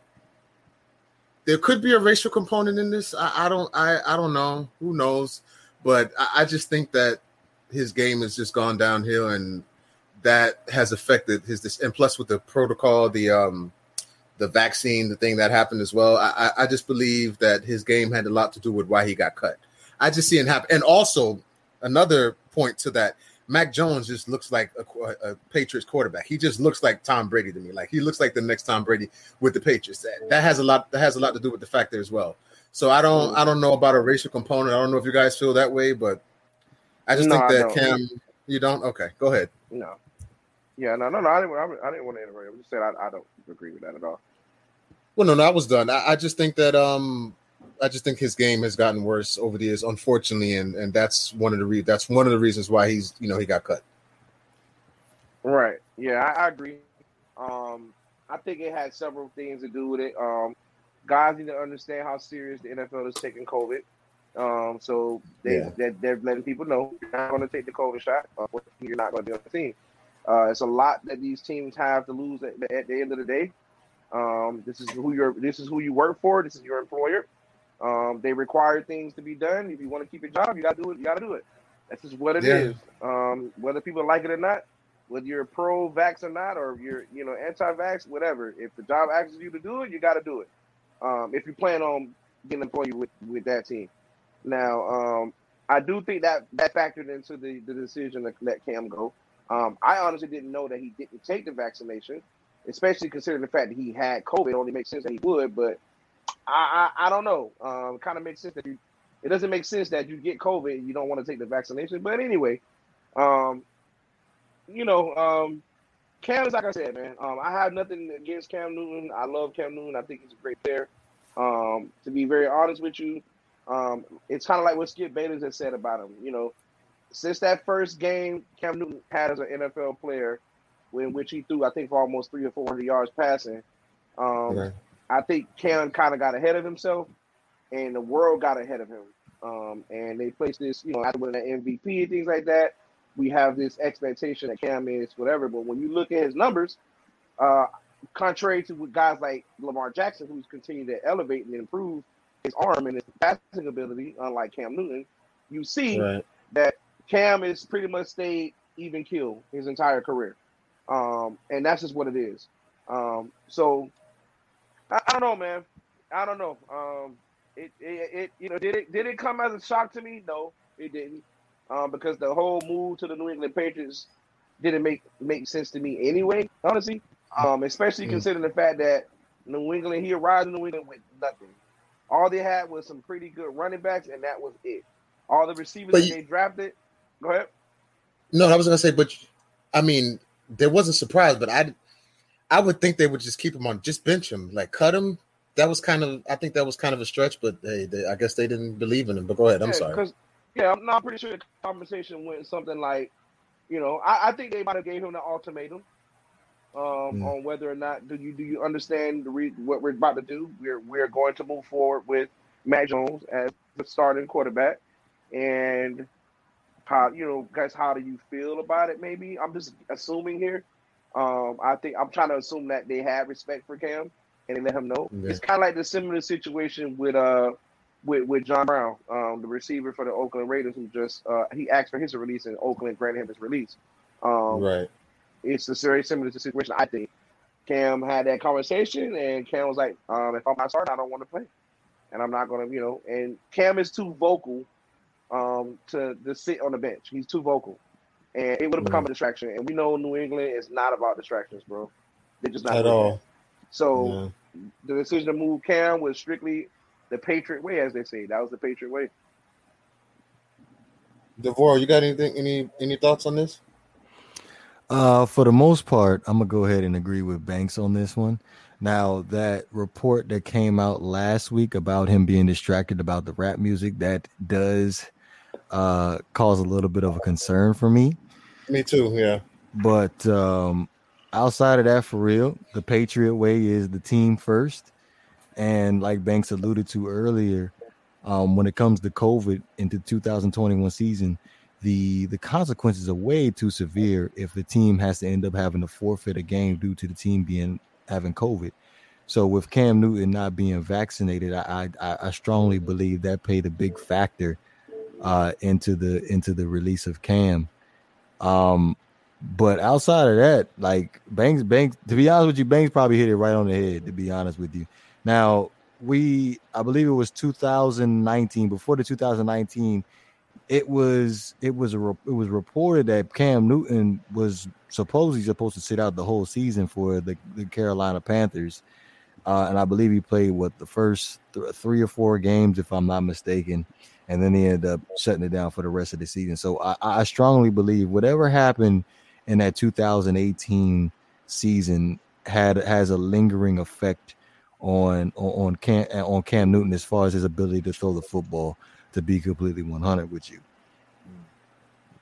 there could be a racial component in this. I, I don't I I don't know. Who knows? But I, I just think that his game has just gone downhill and that has affected his this and plus with the protocol, the um the vaccine, the thing that happened as well. I, I I just believe that his game had a lot to do with why he got cut. I just see it happen. And also another point to that, Mac Jones just looks like a, a Patriots quarterback. He just looks like Tom Brady to me. Like he looks like the next Tom Brady with the Patriots. That, that has a lot. That has a lot to do with the factor as well. So I don't. I don't know about a racial component. I don't know if you guys feel that way, but I just No, think that. Cam. You don't. Okay, go ahead. No. Yeah, no, no, no. I didn't. I didn't want to interrupt. I'm just said I, I don't agree with that at all. Well, no, no, I was done. I, I just think that um, I just think his game has gotten worse over the years, unfortunately, and and that's one of the re- that's one of the reasons why he's you know he got cut. Right. Yeah, I, I agree. Um, I think it had several things to do with it. Um, guys need to understand how serious the NFL is taking COVID. Um, so they Yeah. they're, they're letting people know you're not going to take the COVID shot. Uh, you're not going to be on the team. Uh, it's a lot that these teams have to lose at, at the end of the day. Um, this is who you're. This is who you work for. This is your employer. Um, they require things to be done. If you want to keep your job, you got to do it. You got to do it. That's just what it is. Yeah. Um, whether people like it or not, whether you're pro-vax or not, or you're you know anti-vax, whatever. If the job asks you to do it, you got to do it. Um, if you plan on getting employed with with that team. Now, um, I do think that that factored into the, the decision to let Cam go. Um, I honestly didn't know that he didn't take the vaccination, especially considering the fact that he had COVID. It only makes sense that he would, but I I, I don't know. Um, kind of makes sense that you. It doesn't make sense that you get COVID and you don't want to take the vaccination. But anyway, um, you know, um, Cam is like I said, man. Um, I have nothing against Cam Newton. I love Cam Newton. I think he's a great player. Um, to be very honest with you, um, it's kind of like what Skip Bayless has said about him. You know, since that first game Cam Newton had as an NFL player, in which he threw, I think, for almost three or four hundred yards passing. Um. I think Cam kind of got ahead of himself, and the world got ahead of him. Um, and they placed this, you know, after winning that MVP and things like that, we have this expectation that Cam is whatever. But when you look at his numbers, uh, contrary to what guys like Lamar Jackson, who's continued to elevate and improve his arm and his passing ability, unlike Cam Newton, you see Right. that Cam has pretty much stayed even kill his entire career. Um, and that's just what it is. Um, so I, I don't know, man. I don't know. Um, it, it, it, you know, did it did it come as a shock to me? No, it didn't. Um, because the whole move to the New England Patriots didn't make make sense to me anyway. Honestly, um, especially Mm. considering the fact that New England he arrived in New England with nothing. All they had was some pretty good running backs, and that was it. All the receivers But that you- they drafted. Go ahead. No, I was gonna say, but I mean, there was a surprise, but I, I would think they would just keep him on, just bench him, like cut him. That was kind of, I think that was kind of a stretch, but hey, they, I guess they didn't believe in him. But go ahead, I'm yeah, sorry. Yeah, I'm not pretty sure the conversation went something like, you know, I, I think they might have gave him the ultimatum um, Mm. on whether or not do you do you understand the re- what we're about to do. We're we're going to move forward with Mac Jones as the starting quarterback, and how you know, guys, how do you feel about it? Maybe I'm just assuming here. Um, I think I'm trying to assume that they have respect for Cam and they let him know. Yeah. It's kind of like the similar situation with uh with, with John Brown, um, the receiver for the Oakland Raiders, who just uh, he asked for his release and Oakland granted him his release. Um, right. It's a very similar situation. I think Cam had that conversation, and Cam was like, um, "If I'm not starting, I don't want to play, and I'm not going to, you know." And Cam is too vocal um, to to sit on the bench. He's too vocal, and it would have become a distraction. And we know New England is not about distractions, bro. They're just not At all. that. So Yeah. the decision to move Cam was strictly the Patriot way, as they say. That was the Patriot way. Devore, you got anything? Any any thoughts on this? Uh, for the most part, I'm gonna go ahead and agree with Banks on this one. Now, that report that came out last week about him being distracted about the rap music, that does uh cause a little bit of a concern for me. Me too. Yeah. But um outside of that, for real, the Patriot way is the team first. And like Banks alluded to earlier, um, when it comes to COVID into 2021 season, the the consequences are way too severe if the team has to end up having to forfeit a game due to the team being having COVID. So with Cam Newton not being vaccinated, I I, I strongly believe that played a big factor uh, into the into the release of Cam. Um, but outside of that, like Banks, Banks, to be honest with you, Banks probably hit it right on the head. To be honest with you, now we, I believe it was 2019. Before the 2019, it was it was a it was reported that Cam Newton was supposedly supposed to sit out the whole season for the, the Carolina Panthers, uh, and I believe he played what the first th- three or four games, if I'm not mistaken, and then he ended up shutting it down for the rest of the season. So I, I strongly believe whatever happened in that 2018 season had has a lingering effect on on on Cam on Cam Newton as far as his ability to throw the football. To be completely 100 with you.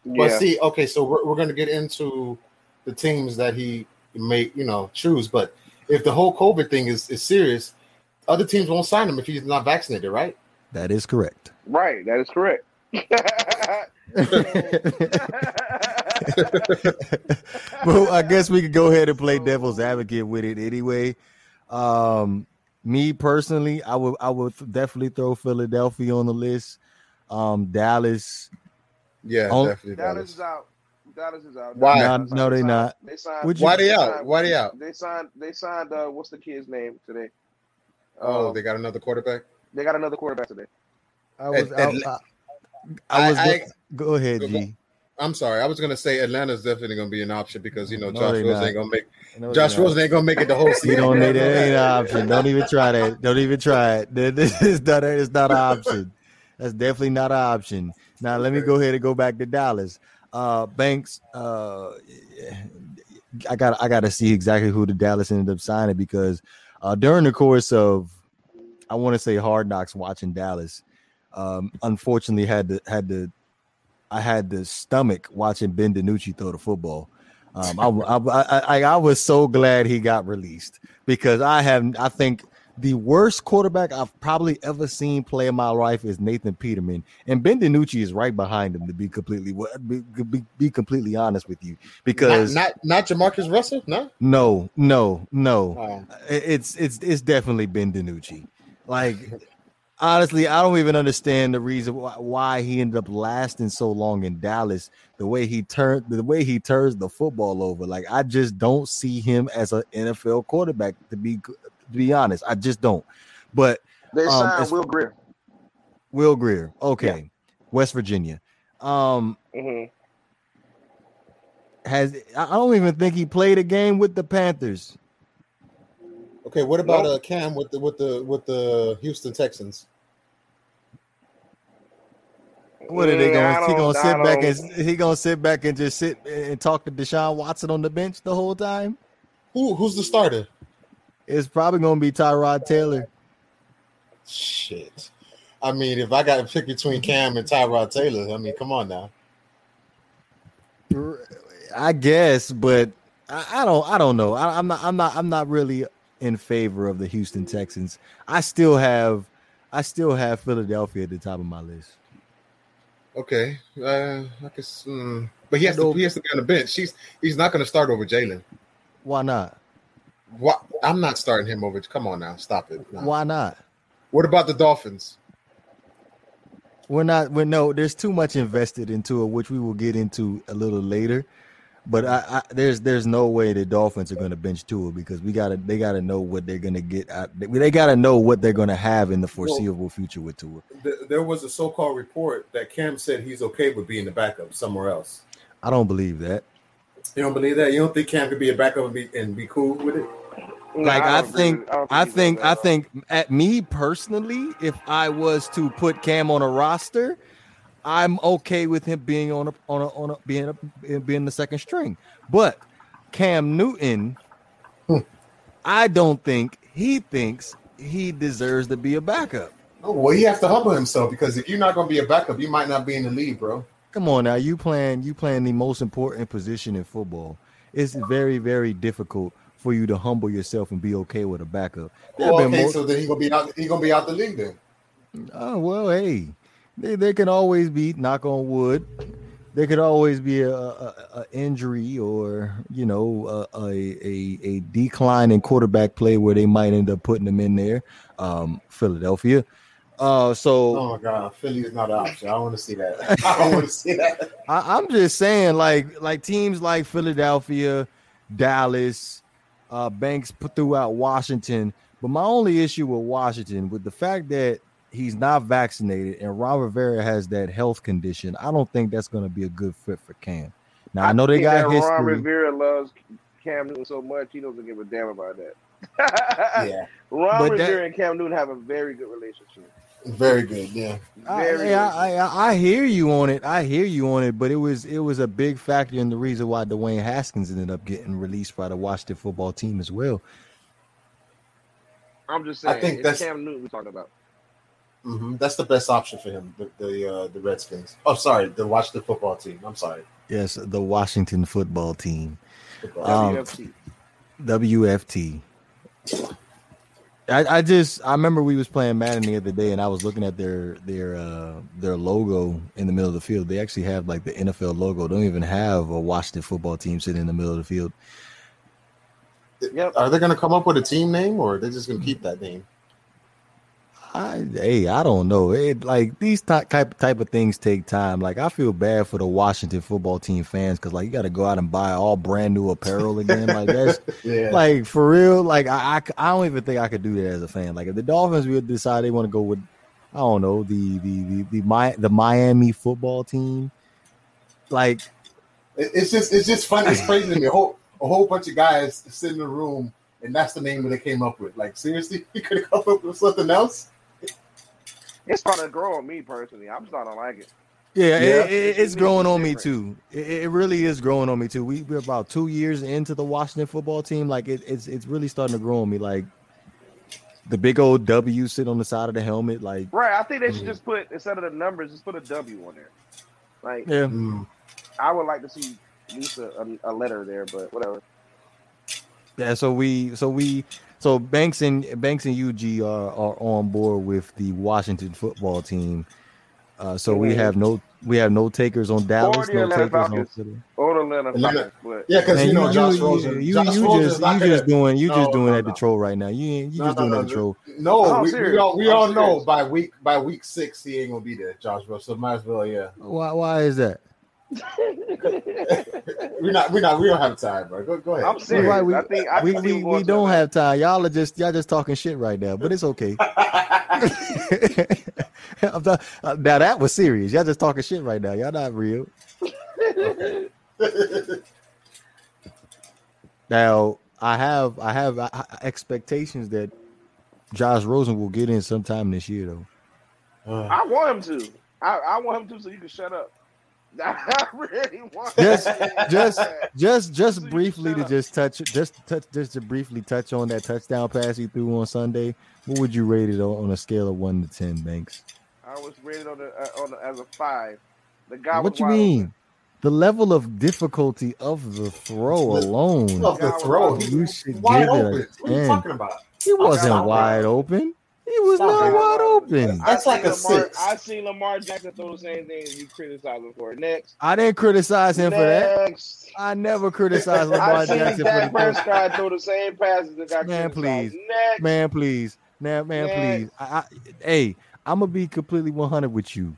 Yeah. But see, okay, so we're, we're going to get into the teams that he may, you know, choose. But if the whole COVID thing is, is serious, other teams won't sign him if he's not vaccinated, right? That is correct. Right. That is correct. well, I guess we could go ahead and play devil's advocate with it anyway. Um, me personally, I would I would definitely throw Philadelphia on the list. Um, Dallas. Yeah, Oh, definitely. Dallas Dallas. is out. Dallas is out. Why? Dallas No, no, they signed- not. They signed. Would you- Why they out? signed- Why they out? They signed. They signed. Uh, what's the kid's name today? Oh, Um, they got another quarterback. they got another quarterback today. I was At- I, I, I was I- go, ahead, Go- G. I'm sorry, I was going to say Atlanta's definitely going to be an option because you know No, Josh Rosen ain't going to make No, Josh. Rosen ain't to make it the whole season. You don't need it. Ain't an option. Don't even try that. Don't even try it. This is not. It's not an option. That's definitely not an option. Now let me go ahead and go back to Dallas. Uh, Banks. Uh, I got. I got to see exactly who the Dallas ended up signing because uh, during the course of, I want to say hard knocks watching Dallas. Um, unfortunately, had to had to. I had the stomach watching Ben DiNucci throw the football. Um, I, I, I, I, I was so glad he got released because I have, I think the worst quarterback I've probably ever seen play in my life is Nathan Peterman, and Ben DiNucci is right behind him. To be completely, be, be, be completely honest with you, because not, not not Jamarcus Russell, no. no, no, no, Oh. it's it's it's definitely Ben DiNucci. Like honestly, I don't even understand the reason why, why he ended up lasting so long in Dallas. The way he turned, the way he turns the football over, like I just don't see him as an NFL quarterback. To be to be honest, I just don't. But They Um, signed Will Grier. Will Grier, okay, West Virginia. Um, hmm has I I don't even think he played a game with the Panthers. Okay, what about Nope. uh Cam with the with the with the Houston Texans? What are they going? He gonna sit back don't- and he gonna sit back and just sit and talk to Deshaun Watson on the bench the whole time? Who who's the starter? It's probably gonna be Tyrod Taylor. Shit. I mean, if I got to pick between Cam and Tyrod Taylor, I mean, come on now. I guess, but I, I don't. I don't know. I, I'm not. I'm not. I'm not really in favor of the Houston Texans. I still have. I still have Philadelphia at the top of my list. Okay, uh, I guess, mm, but he has to he has to be on the bench. He's he's not going to start over Jalen. Why not? What? I'm not starting him over. Come on now, stop it. No. Why not? What about the Dolphins? We're not. We're no. There's too much invested into it, which we will get into a little later. But I, I there's there's no way the Dolphins are going to bench Tua because we gotta they gotta know what they're going to get. Out, they, they gotta know what they're going to have in the foreseeable future with Tua. Th- There was a so-called report that Cam said he's okay with being the backup somewhere else. I don't believe that. You don't believe that? You don't think Cam could be a backup and be and be cool with it? Nah, like I, don't agree think, with- don't I think, I think, at me personally, if I was to put Cam on a roster, I'm okay with him being on a on a on a being a, being the second string. But Cam Newton, hmm. I don't think he thinks he deserves to be a backup. Oh, well, he has to humble himself because if you're not going to be a backup, you might not be in the league, bro. Come on now, you playing you playing the most important position in football. It's very very difficult for you to humble yourself and be okay with a backup. There have Well, okay, so then he gonna be out. He gonna be out the league then. Oh well, hey, they, there can always be knock on wood. There could always be a, a, a injury or you know a, a a decline in quarterback play where they might end up putting them in there. Um, Philadelphia. Uh, so Oh my God, Philly is not an option. I want to see that. I want to see that. I, I'm just saying, like like teams like Philadelphia, Dallas, uh, Banks put throughout Washington. But my only issue with Washington, with the fact that he's not vaccinated and Ron Rivera has that health condition, I don't think that's going to be a good fit for Cam. Now I know they got history. Ron. Rivera loves Cam Newton so much he doesn't give a damn about that. Yeah, Ron But that- Rivera and Cam Newton have a very good relationship. very good. Yeah, I, Very I, I, I- I hear you on it. I hear you on it, but it was it was a big factor in the reason why Dwayne Haskins ended up getting released by the Washington football team as well. I'm just saying, I think it's that's- Cam Newton we're talking about. Hmm that's the best option for him. The the, uh, the Redskins. Oh, sorry, the Washington football team. I'm sorry. Yes, the Washington football team. Football. Um, WFT. WFT. I, I just I remember we was playing Madden the other day and I was looking at their their uh their logo in the middle of the field. They actually have like the NFL logo. They don't even have a Washington football team sitting in the middle of the field. Yep. Are they going to come up with a team name, or are they just going to keep that name? I hey, I don't know. It like these type type of things take time. Like I feel bad for the Washington football team fans because like you got to go out and buy all brand new apparel again. Like that's Yeah, like for real. Like I I don't even think I could do that as a fan. Like if the Dolphins would decide they want to go with, I don't know the the the the, Mi- the Miami football team. Like it's just it's just fun. It's crazy to me. A whole a whole bunch of guys sit in a room, and that's the name that they came up with. Like seriously, you could have come up with something else. It's starting to grow on me personally. I'm starting to like it. yeah, Yeah. it- it- It's it's growing on me too. It, it really is growing on me too. We, we're about two years into the Washington football team. Like it, it's it's really starting to grow on me. Like the big old W sit on the side of the helmet. Like Right. I think they should Mhm. just put instead of the numbers, just put a W on there. Like yeah, Mm. I would like to see at least a, a, a letter there, but whatever. Yeah, so we so we so Banks and Banks and UG are, are on board with the Washington football team. Uh, so we have no we have no takers on Dallas, no Atlanta takers on Falcons. Philly. Or Atlanta Atlanta- Falcons, but Yeah, because you know Josh you, Rosen. You, Josh you Rosen's just you just doing you just doing no, that no. to troll right now. You ain't you No, just no, doing no, that to troll. No, we, we all we I'm all know by week by week six he ain't gonna be there, Josh Rosen. So might as well, yeah. Why why is that? We're not, we're not, we don't have time, bro. Go, go ahead. I'm serious. Why we, I think I we, we, we're we going to don't have time. Y'all are just y'all just talking shit right now, but it's okay. I'm not- uh, now that was serious. Y'all just talking shit right now. Y'all not real. Now I have I have uh, expectations that Josh Rosen will get in sometime this year though. Uh, I want him to. I, I want him to so you can shut up. I really want Just- him to. just- Just just So briefly to just touch just touch just to briefly touch on that touchdown pass he threw on Sunday. What would you rate it on, on a scale of one to ten, Banks? I was rated on the, uh, on the, as a five. The guy What was you mean? open. The level of difficulty of the throw alone. of the God, throw, you should wide give it a open. What are you talking about? He wasn't Stop it. wide open. He was Stop not it. wide open. I That's seen like a Lamar, six. I seen Lamar Jackson throw the same thing you criticize him for. Next. I didn't criticize him for that. I never criticized Lamar I seen Jackson Dak for that. Prescott throw the same passes that got Man, criticized. please. Next. Man, please. Man, man, Next. please. I, I, hey, I'm gonna be completely 100 with you.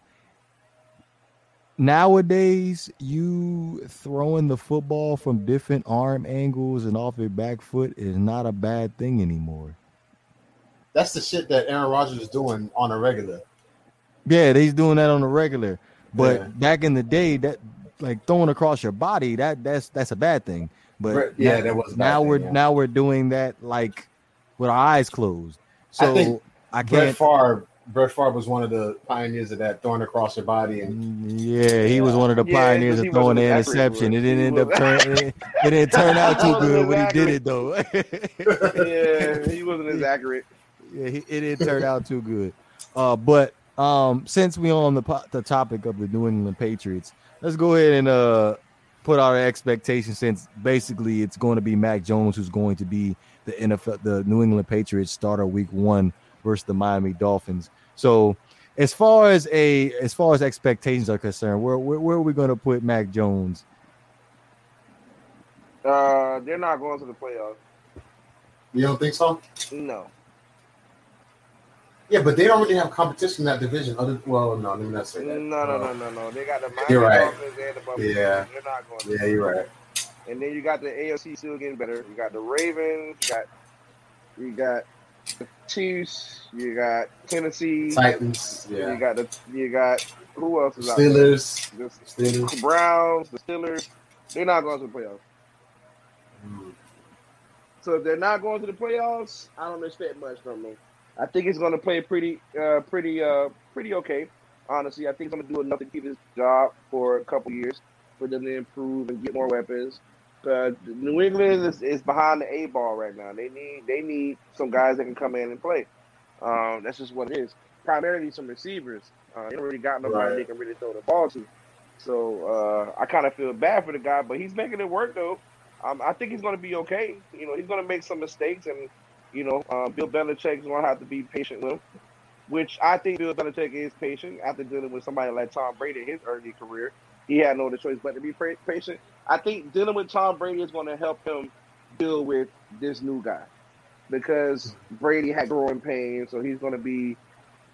Nowadays, you throwing the football from different arm angles and off your back foot is not a bad thing anymore. That's the shit that Aaron Rodgers is doing on a regular. Yeah, he's doing that on a regular. But Yeah. back in the day, that like throwing across your body, that that's that's a bad thing. But Right, yeah, now, that was a bad now thing, we're yeah. now we're doing that like with our eyes closed. So I, think Brett can't. Brett Favre, Brett Favre was one of the pioneers of that throwing across your body, and Yeah, he was one of the pioneers he of throwing the wasn't interception. It didn't end up turning. It, it didn't turn out too good wasn't when he did it though. yeah, he wasn't as accurate. Yeah, he, it didn't turn out too good. Uh, but um, since we on the po- the topic of the New England Patriots, let's go ahead and uh put our expectations. Since basically it's going to be Mac Jones who's going to be the NFL, the New England Patriots starter Week One versus the Miami Dolphins. So. As far as a as far as expectations are concerned, where where, where are we going to put Mac Jones? Uh, they're not going to the playoffs. you don't think so? No. Yeah, but they don't really have competition in that division. Other, well, no, let me not say that. no, no, no, no. No. They got the Miami You're right. Dolphins and the Buffalo. Yeah. They're not going. To Yeah, you're right. And then you got the AFC still getting better. You got the Ravens. You got you got the Chiefs. You got Tennessee. Titans, Yeah. You got the you got who else is out there? Steelers, The Steelers. Browns, the Steelers. They're not going to the playoffs. Mm. So if they're not going to the playoffs, I don't expect much from them. I think he's going to play pretty, uh, pretty, uh, pretty okay. Honestly, I think it's going to do enough to keep his job for a couple years for them to improve and get more weapons. But New England is, is behind the A ball right now. They need they need some guys that can come in and play. Um, that's just what it is. Primarily some receivers. Uh, they don't really got nobody Right. they can really throw the ball to. So uh, I kind of feel bad for the guy, but he's making it work though. Um, I think he's going to be okay. You know, he's going to make some mistakes, and you know, um, Bill Belichick's going to have to be patient with him. Which I think Bill Belichick is patient after dealing with somebody like Tom Brady in his early career. He had no other choice but to be patient. I think dealing with Tom Brady is going to help him deal with this new guy because Brady had growing pains, so he's going to be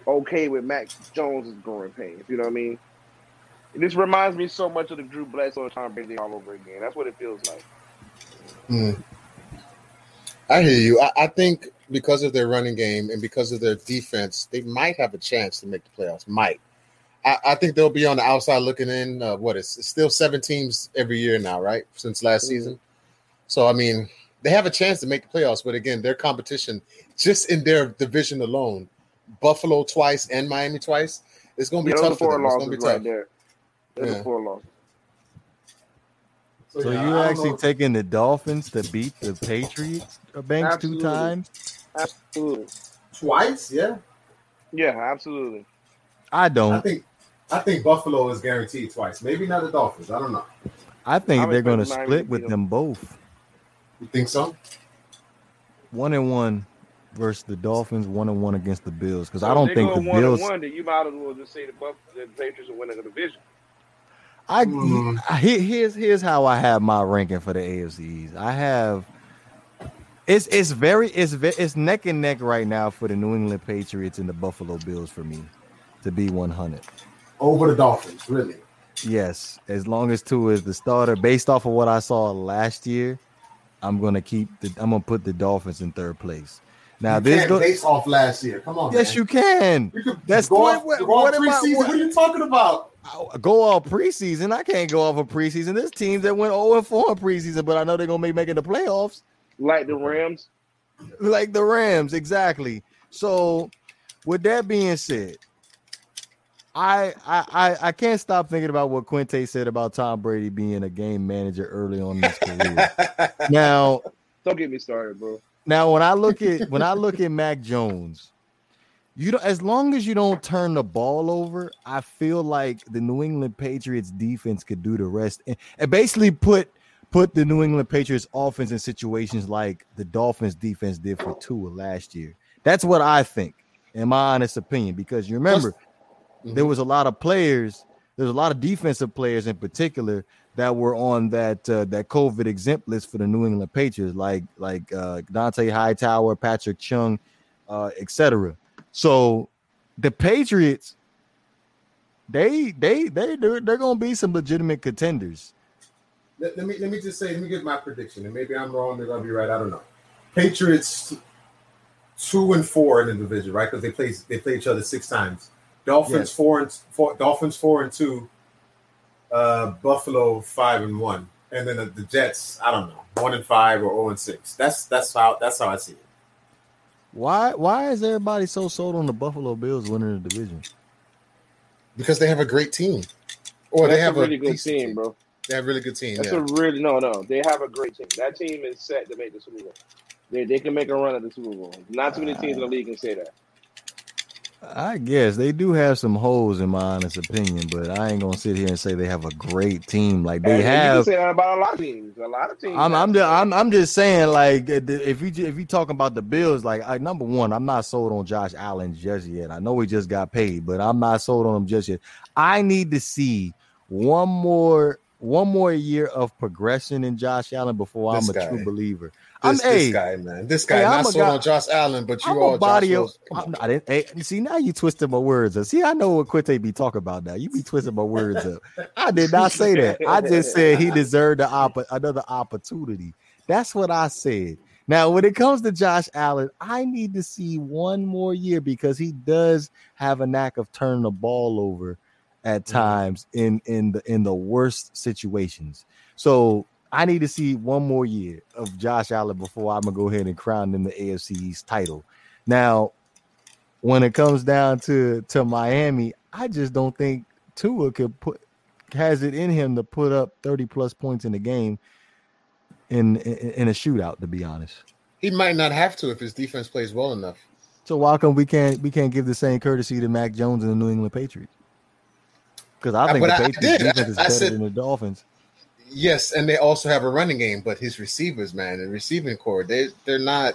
okay with Max Jones' growing pains. You know what I mean? This reminds me so much of the Drew Bledsoe Tom Brady all over again. That's what it feels like. Mm. I hear you. I, I think because of their running game and because of their defense, they might have a chance to make the playoffs. Might. I, I think they'll be on the outside looking in. Uh, what is it's still seven teams every year now, right? Since last Mhm. season. So I mean, they have a chance to make the playoffs, but again, their competition just in their division alone, Buffalo twice and Miami twice, it's going to be Yeah, tough for them. It's going to be tough. right there. Those Yeah. four losses. So yeah, you I actually know. taking the Dolphins to beat the Patriots uh, Banks two times? Absolutely. twice? Yeah, Yeah, absolutely. I I don't. I think I think Buffalo is guaranteed twice. Maybe not the Dolphins. I don't know. I think I'm they're going to split with them both. You think so? One and one. versus the Dolphins, one and one against the Bills. Because So I don't they think go the one Bills. and one, then you might as well just say the Buff, the Patriots are winning the division. I Mm. I- here's here's how I have my ranking for the AFCs. I have it's it's very it's it's neck and neck right now for the New England Patriots and the Buffalo Bills for me to be 100. Over the Dolphins, really. Yes, as long as Tua is the starter, based off of what I saw last year, I'm gonna keep the I'm gonna put the Dolphins in third place. Now you this can't go, base off last year. Come on, yes man. you can. You could That's go what- off, what- go what off am I- what- what are you talking about? I- go all preseason. I can't go off of preseason. There's teams that went 0 and 4 in preseason, but I know they're gonna be making the playoffs. Like the Rams, like the Rams, exactly. So, with that being said, I I I, I can't stop thinking about what Quinte said about Tom Brady being a game manager early on in his career. now, don't get me started, bro. now when I look at when I look at Mac Jones, you don't as long as you don't turn the ball over, I feel like the New England Patriots defense could do the rest and, and basically put put the New England Patriots offense in situations like the Dolphins defense did for Tua last year. That's what I think, in my honest opinion, because you remember there was a lot of players, there's a lot of defensive players in particular that were on that uh, that COVID exempt list for the New England Patriots, like like uh, Dante Hightower, Patrick Chung, uh, etc. So the Patriots, they they they they're, they're going to be some legitimate contenders. Let, let me let me just say, let me give my prediction, and maybe I'm wrong. Maybe I'll be right. I don't know. Patriots two and four in the division, right? Because they play they play each other six times. Dolphins Yes. four and four. Dolphins four and two. Uh, Buffalo five and one, and then the, the Jets. I don't know, one and five or zero and six. That's that's how that's how I see it. Why why is everybody so sold on the Buffalo Bills winning the division? because they have a great team, or That's they have a really good decent team, bro. They have a really good team. That's yeah. a really no, no. They have a great team. That team is set to make the Super Bowl. They they can make a run at the Super Bowl. Not too many teams in the ah. league can say that. I guess they do have some holes in my honest opinion, but I ain't gonna sit here and say they have a great team. Like they And you have. can say that about a lot of teams. A lot of teams. I'm I'm just, I'm I'm just saying like uh, if you if you talking about the Bills like I, number one I'm not sold on Josh Allen just yet. I know he just got paid, but I'm not sold on him just yet. I need to see one more one more year of progression in Josh Allen before This I'm a guy. true believer. I'm This, hey, guy, man. This guy Hey, not sold on Josh Allen, but you I'm all body Josh of. I didn't, hey, see now you twisted my words up. See, I know what Quinte be talking about now. You be twisting my words up. I did not say that. I just said he deserved opp- another opportunity. That's what I said. Now, when it comes to Josh Allen, I need to see one more year because he does have a knack of turning the ball over at Mm-hmm. times in in the in the worst situations. So I need to see one more year of Josh Allen before I'm gonna go ahead and crown him the AFC East title. Now, when it comes down to to Miami, I just don't think Tua could put has it in him to put up 30 plus points in the game in in, in a shootout. To be honest, He might not have to if his defense plays well enough. so why come we can't we can't give the same courtesy to Mac Jones and the New England Patriots? Because I think but the I Patriots did. defense is I better said- than the Dolphins. Yes, and they also have a running game, but his receivers, man, the receiving corps, they they're not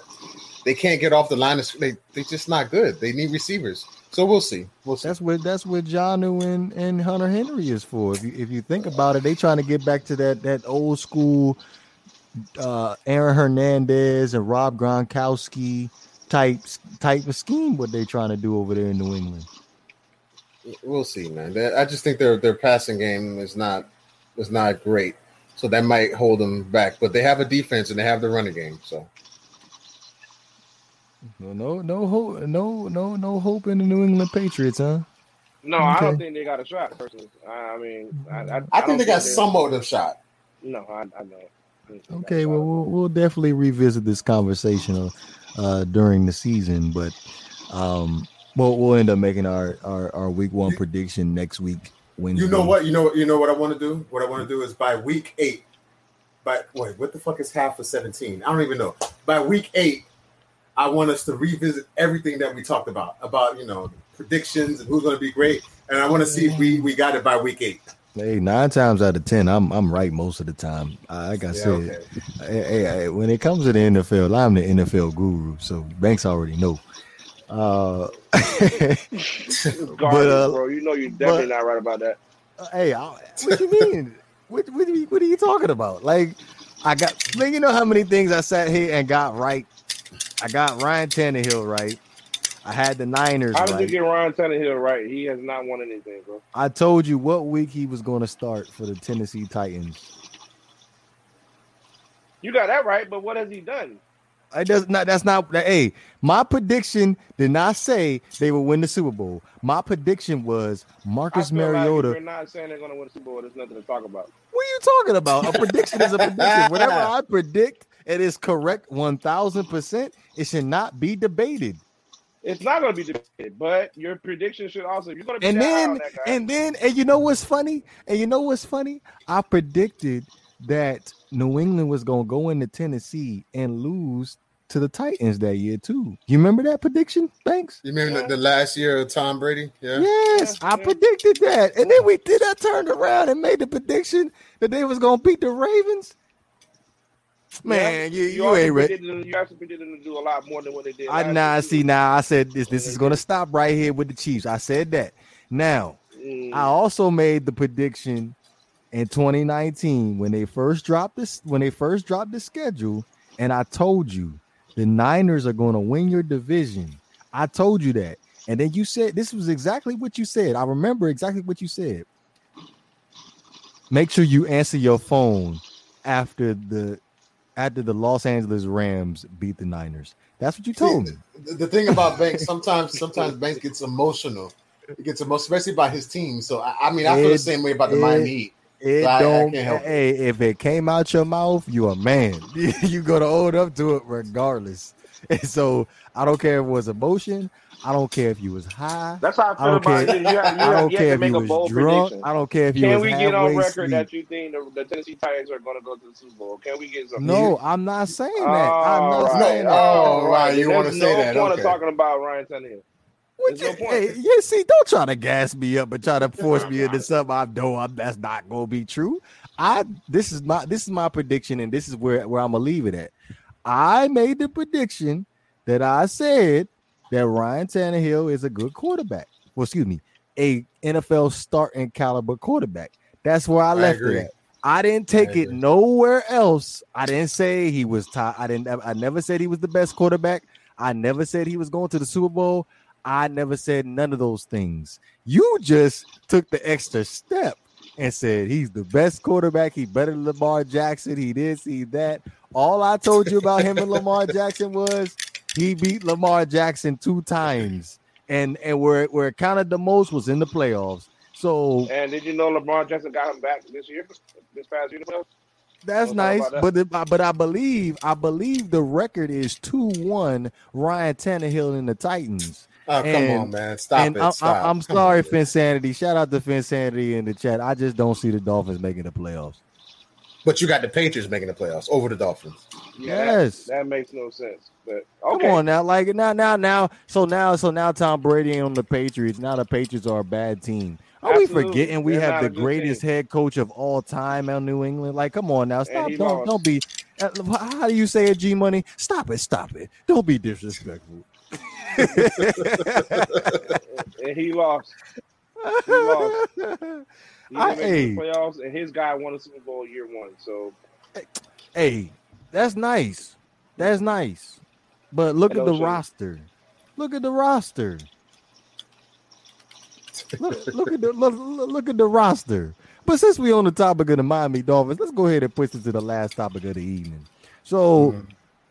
they can't get off the line of they they're just not good. They need receivers. So we'll see. We'll see. That's what that's what Jonnu and, and Hunter Henry is for. If you if you think about it, they trying to get back to that that old school uh Aaron Hernandez and Rob Gronkowski type type of scheme what they trying to do over there in New England. We'll see, man. I just think their their passing game is not is not great. So that might hold them back. But they have a defense and they have the running game. So No no no hope no no no hope in the New England Patriots, huh? No, I don't think they got a shot. Personally, I, I mean, I, I, I don't think they got they're- somewhat of shot. No, I, I don't. I think they got a Okay, shot. well we'll, we'll definitely revisit this conversation uh during the season, but um we'll we'll end up making our our, our week one prediction next week. Wednesday. You know what? You know you know what I want to do. What I want to do is by week eight. By wait, what the fuck is half of seventeen? I don't even know. By week eight, I want us to revisit everything that we talked about about you know predictions and who's going to be great, and I want to see if we we got it by week eight. Hey, nine times out of ten, I'm I'm right most of the time. Like I Yeah, said, okay. hey, hey, hey, when it comes to the NFL, I'm the NFL guru, so Banks already know. Uh, garbage, uh, bro. You know you're definitely but- not right about that. hey, I, what you mean? what, what, are you, what are you talking about? Like, I got, man, you know how many things I sat here and got right? I got Ryan Tannehill right. I had the Niners How did you right. get Ryan Tannehill right? He has not won anything, bro. I told you what week he was going to start for the Tennessee Titans. You got that right, but what has he done? I does not. That's not. That hey, my prediction did not say they would win the Super Bowl. My prediction was Marcus Mariota. Like you're not saying they're going to win the Super Bowl. There's nothing to talk about. What are you talking about? A prediction is a prediction. Whatever I predict, it is correct one thousand percent. It should not be debated. It's not going to be debated, but your prediction should also. You're going to be And that high on then, that guy, and then, and you know what's funny? And you know what's funny? I predicted that New England was gonna go into Tennessee and lose to the Titans that year too. You remember that prediction? Thanks. You remember the, the last year of Tom Brady? Yeah. Yes, Yeah, I yeah. predicted that, and then we did. I turned around and made the prediction that they was gonna beat the Ravens. Man, you, you, also ain't ready. predicted them- You actually predicted them to do a lot more than what they did. I last now year. see now. I said this. This is gonna stop right here with the Chiefs. I said that. Now Mm. I also made the prediction in 2019 when they first dropped this when they first dropped the schedule, and I told you the Niners are going to win your division. I told you that, and then you said this was exactly what you said. I remember exactly what you said. Make sure you answer your phone after the after the Los Angeles Rams beat the Niners. That's what you told me. The, the thing about Banks, sometimes sometimes Banks gets emotional. He gets emotional, especially by his team. So I, I mean, I feel the same way about the it- Miami Heat. It I- I don't. can't help it. hey, if it came out your mouth, you a man. you gonna hold up to it regardless. And so I don't care if it was emotion. I don't care if you was high. That's how I I feel don't about it. You have, you I don't care if you was drunk. prediction. I don't care if you Can we get on record asleep. that you think the, the Tennessee Titans are going to go to the Super Bowl? Can we get some? No, I'm not saying that. I'm not right. saying that. Oh, right, you wanna say no that, point okay. of talking about Ryan Tannehill. What There's you, no point. hey, yeah, see, don't try to gas me up and try to force me into something I know I'm, that's not gonna be true. I this is my this is my prediction, and this is where where I'm gonna leave it at. I made the prediction that I said that Ryan Tannehill is a good quarterback. Well, excuse me, a NFL starting caliber quarterback. That's where I I left agree. it at. I didn't take it nowhere else. I didn't say he was top. I didn't. I never said he was the best quarterback. I never said he was going to the Super Bowl. I never said none of those things. You just took the extra step and said he's the best quarterback. He better than Lamar Jackson. He did see that. All I told you about him and Lamar Jackson was he beat Lamar Jackson two times, and and where where it counted the most was in the playoffs. So And did you know Lamar Jackson got him back this year, this past year? That's nice, about but but I believe I believe the record is two one Ryan Tannehill and the Titans. Oh, come And- on, man. Stop and it. I, Stop. am Come sorry, on, man. Finsanity. Shout out to Finsanity in the chat. I just don't see the Dolphins making the playoffs. But you got the Patriots making the playoffs over the Dolphins. Yeah, that- Yes. that, makes no sense. But Come on now, like now, now, now. So now, so now, Tom Brady on the Patriots. Now the Patriots are a bad team. Are we forgetting we They're have the greatest team. head coach of all time in New England? Like, come on now, stop! Don't lost. don't be. uh, How do you say it, G Money? Stop it! Stop it! Don't be disrespectful. And he lost. He lost. He I- hey. the playoffs, and his guy won the Super Bowl year one. So hey, that's nice. That's nice. But look at the Shane. roster. Look at the roster. Look, look at the look, look look at the roster. But since we on the topic of the Miami Dolphins, let's go ahead and push it to the last topic of the evening. So Mhm.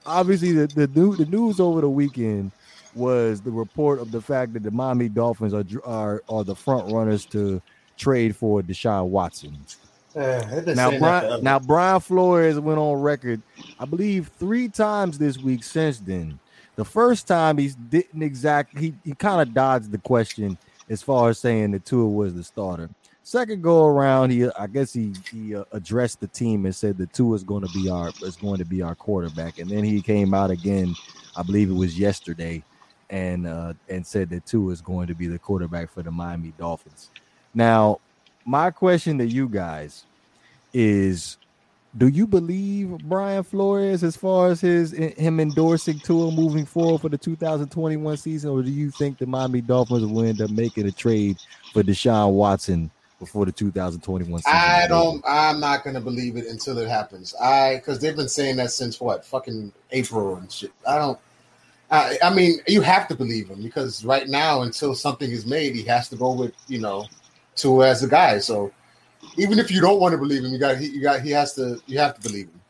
obviously the the, new, the news over the weekend was the report of the fact that the Miami Dolphins are are are the front runners to trade for Deshaun Watson. Now, Brian, now Brian Flores went on record, I believe, three times this week since then. The first time he didn't exactly, he, he kind of dodged the question as far as saying that Tua was the starter. Second go around, he I guess he he uh, addressed the team and said that Tua is going to be our is going to be our quarterback. And then he came out again, I believe it was yesterday, and uh, and said that Tua is going to be the quarterback for the Miami Dolphins. Now, my question to you guys is do you believe Brian Flores as far as his him endorsing Tua moving forward for the 2021 season, or do you think the Miami Dolphins will end up making a trade for Deshaun Watson before the 2021 season? I don't. I'm not going to believe it until it happens. I because they've been saying that since what fucking April and shit. I don't. I, I mean, you have to believe him because right now, until something is made, he has to go with you know, Tua as a guy. So even if you don't want to believe him, you got he you got he has to you have to believe him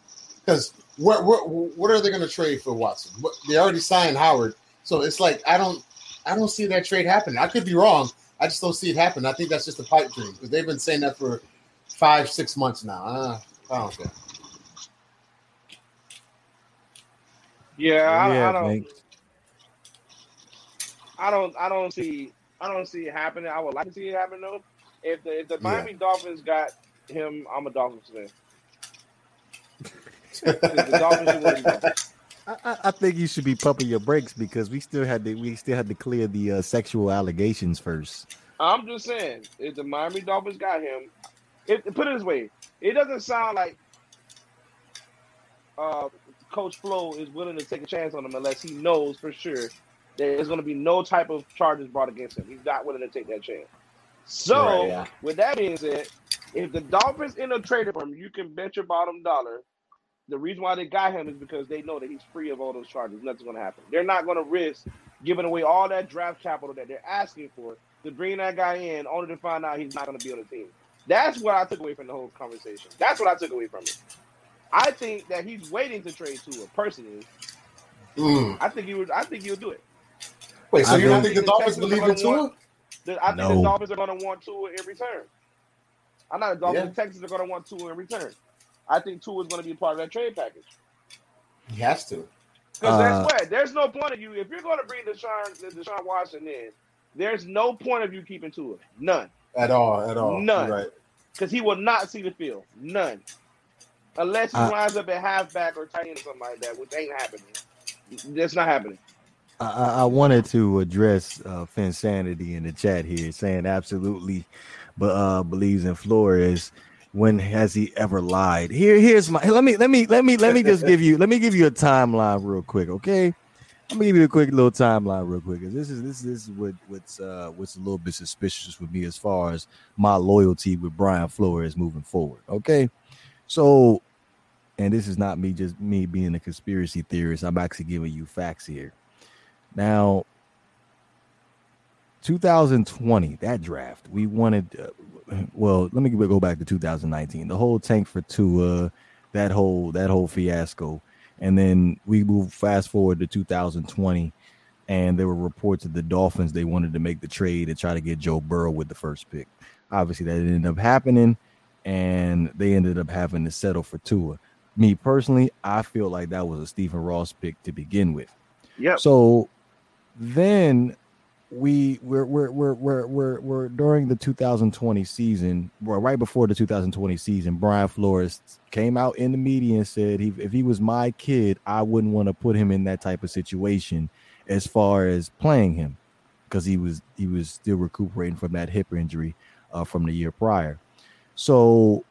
because what what what are they going to trade for Watson? What, they already signed Howard, so it's like I don't I don't see that trade happening. I could be wrong. I just don't see it happen. I think that's just a pipe dream because they've been saying that for five six months now. Uh, I don't care. Yeah, I, yeah, I don't. Thanks. I don't. I don't see. I don't see it happening. I would like to see it happen though. If the if the Miami yeah. Dolphins got him, I'm a Dolphins fan. the Dolphins I, I, think you should be pumping your brakes because we still had to we still had to clear the uh, sexual allegations first. I'm just saying, if the Miami Dolphins got him, if, put it this way, it doesn't sound like uh, Coach Flo is willing to take a chance on him unless he knows for sure there's going to be no type of charges brought against him. He's not willing to take that chance. So, right, yeah. with that being said, if the Dolphins end up trading for him, you can bet your bottom dollar. The reason why they got him is because they know that he's free of all those charges. Nothing's going to happen. They're not going to risk giving away all that draft capital that they're asking for to bring that guy in, only to find out he's not going to be on the team. That's what I took away from the whole conversation. That's what I took away from it. I think that he's waiting to trade Tua. Personally, mm. I think he would. I think he'll do it. Wait, so I you don't think the Dolphins believe in Tua? I think no. the Dolphins are going to want Tua in return. I know the Dolphins yeah. Texans are going to want Tua in return. I think Tua is going to be part of that trade package. He has to. Because uh, what? There's no point of you if you're going to bring the Deshaun Deshaun Watson in. There's no point of you keeping Tua. None. At all. At all. None. Right. Because he will not see the field. None. Unless he uh, winds up at halfback or tight end or something like that, which ain't happening. That's not happening. I, I wanted to address uh, Sanity in the chat here, saying absolutely, but uh, believes in Flores. When has he ever lied? Here, here's my. Let me, let me, let me, let me just give you. Let me give you a timeline real quick, okay? Let me give you a quick little timeline real quick. This is this, this is what what's uh what's a little bit suspicious with me as far as my loyalty with Brian Flores moving forward. Okay, so, and this is not me just me being a conspiracy theorist. I'm actually giving you facts here. Now, 2020, that draft, we wanted. Uh, well, let me go back to 2019. The whole tank for Tua, that whole that whole fiasco, and then we move fast forward to 2020, and there were reports that the Dolphins they wanted to make the trade and try to get Joe Burrow with the first pick. Obviously, that ended up happening, and they ended up having to settle for Tua. Me personally, I feel like that was a Stephen Ross pick to begin with. Yeah. So then we we're we're we're we're we're, we're during the 2020 season, right before the 2020 season, Brian Flores came out in the media and said he, if he was my kid, I wouldn't want to put him in that type of situation as far as playing him because he was he was still recuperating from that hip injury uh, from the year prior. So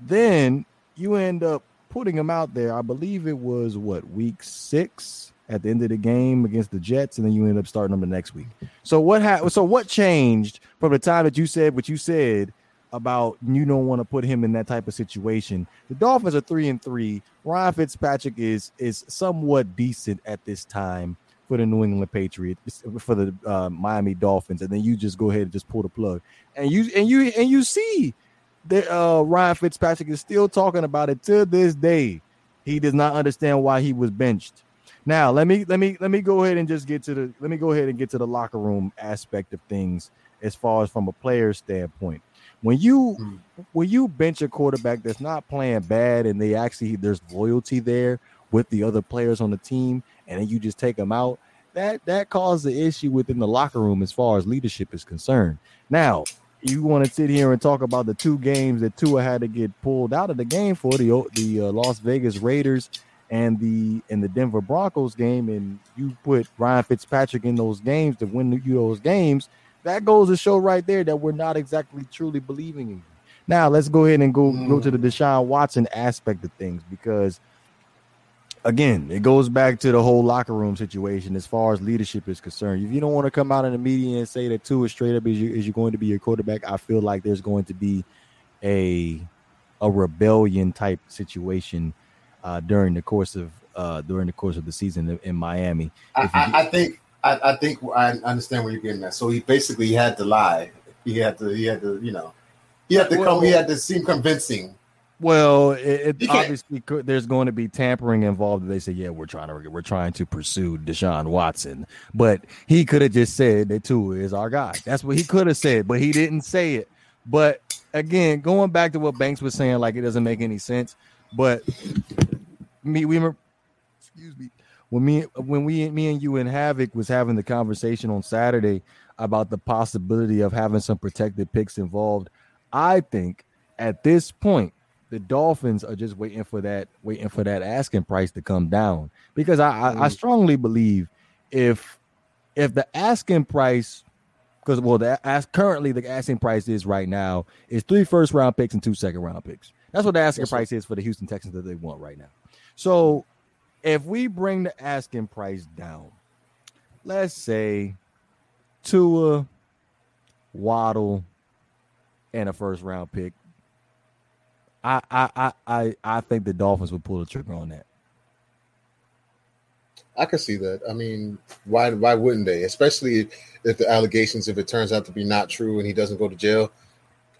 then you end up putting him out there. I believe it was what week six at the end of the game against the Jets, and then you end up starting them the next week. So what happened? So what changed from the time that you said what you said about you don't want to put him in that type of situation? The Dolphins are three and three. Ryan Fitzpatrick is is somewhat decent at this time for the New England Patriots for the uh, Miami Dolphins, and then you just go ahead and just pull the plug, and you and you and you see that uh, Ryan Fitzpatrick is still talking about it to this day. He does not understand why he was benched now, let me let me let me go ahead and just get to the let me go ahead and get to the locker room aspect of things as far as from a player standpoint. When you hmm. when you bench a quarterback that's not playing bad and they actually there's loyalty there with the other players on the team, and then you just take them out, that that causes the issue within the locker room as far as leadership is concerned. Now, you want to sit here and talk about the two games that Tua had to get pulled out of the game for the the uh, Las Vegas Raiders and the in the Denver Broncos game, and you put Ryan Fitzpatrick in those games to win you those games, that goes to show right there that we're not exactly truly believing in you. Now let's go ahead and go mm. go to the Deshaun Watson aspect of things because again, it goes back to the whole locker room situation as far as leadership is concerned. If you don't want to come out in the media and say that Tua straight up is you is you going to be your quarterback, I feel like there's going to be a a rebellion type situation uh, during the course of uh, during the course of the season in, in Miami. I, I, I, think I, I, think I understand where you're getting at. So he basically had to lie. He had to he had to you know he had to well, come. He had to seem convincing. Well, it, it obviously could, there's going to be tampering involved. They say, "Yeah, we're trying to we're trying to pursue Deshaun Watson," but he could have just said that Tua is our guy. That's what he could have said, but he didn't say it. But again, going back to what Banks was saying, like it doesn't make any sense. But me, we excuse me, when me when we me and you and Havoc was having the conversation on Saturday about the possibility of having some protected picks involved, I think at this point the Dolphins are just waiting for that waiting for that asking price to come down because I I, I mm. strongly believe if if the asking price because well the as currently the asking price is right now is three first round picks and two second round picks. That's what the asking That's price is for the Houston Texans that they want right now. So if we bring the asking price down, let's say Tua, Waddle, and a first round pick, I I I I think the Dolphins would pull the trigger on that. I could see that. I mean, why why wouldn't they? Especially if the allegations, if it turns out to be not true and he doesn't go to jail,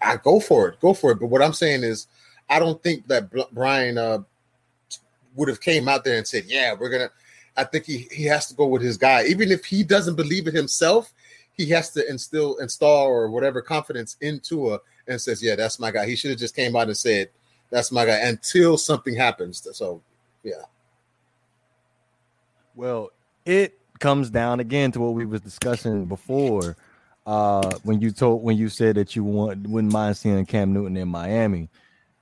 I go for it, go for it. But what I'm saying is, I don't think that Brian uh, would have came out there and said, "Yeah, we're gonna." I think he he has to go with his guy, even if he doesn't believe it himself. He has to instill, install, or whatever confidence into a and says, "Yeah, that's my guy." He should have just came out and said, "That's my guy," until something happens. So, yeah. Well, it comes down again to what we was discussing before. Uh, when you told when you said that you want wouldn't mind seeing Cam Newton in Miami,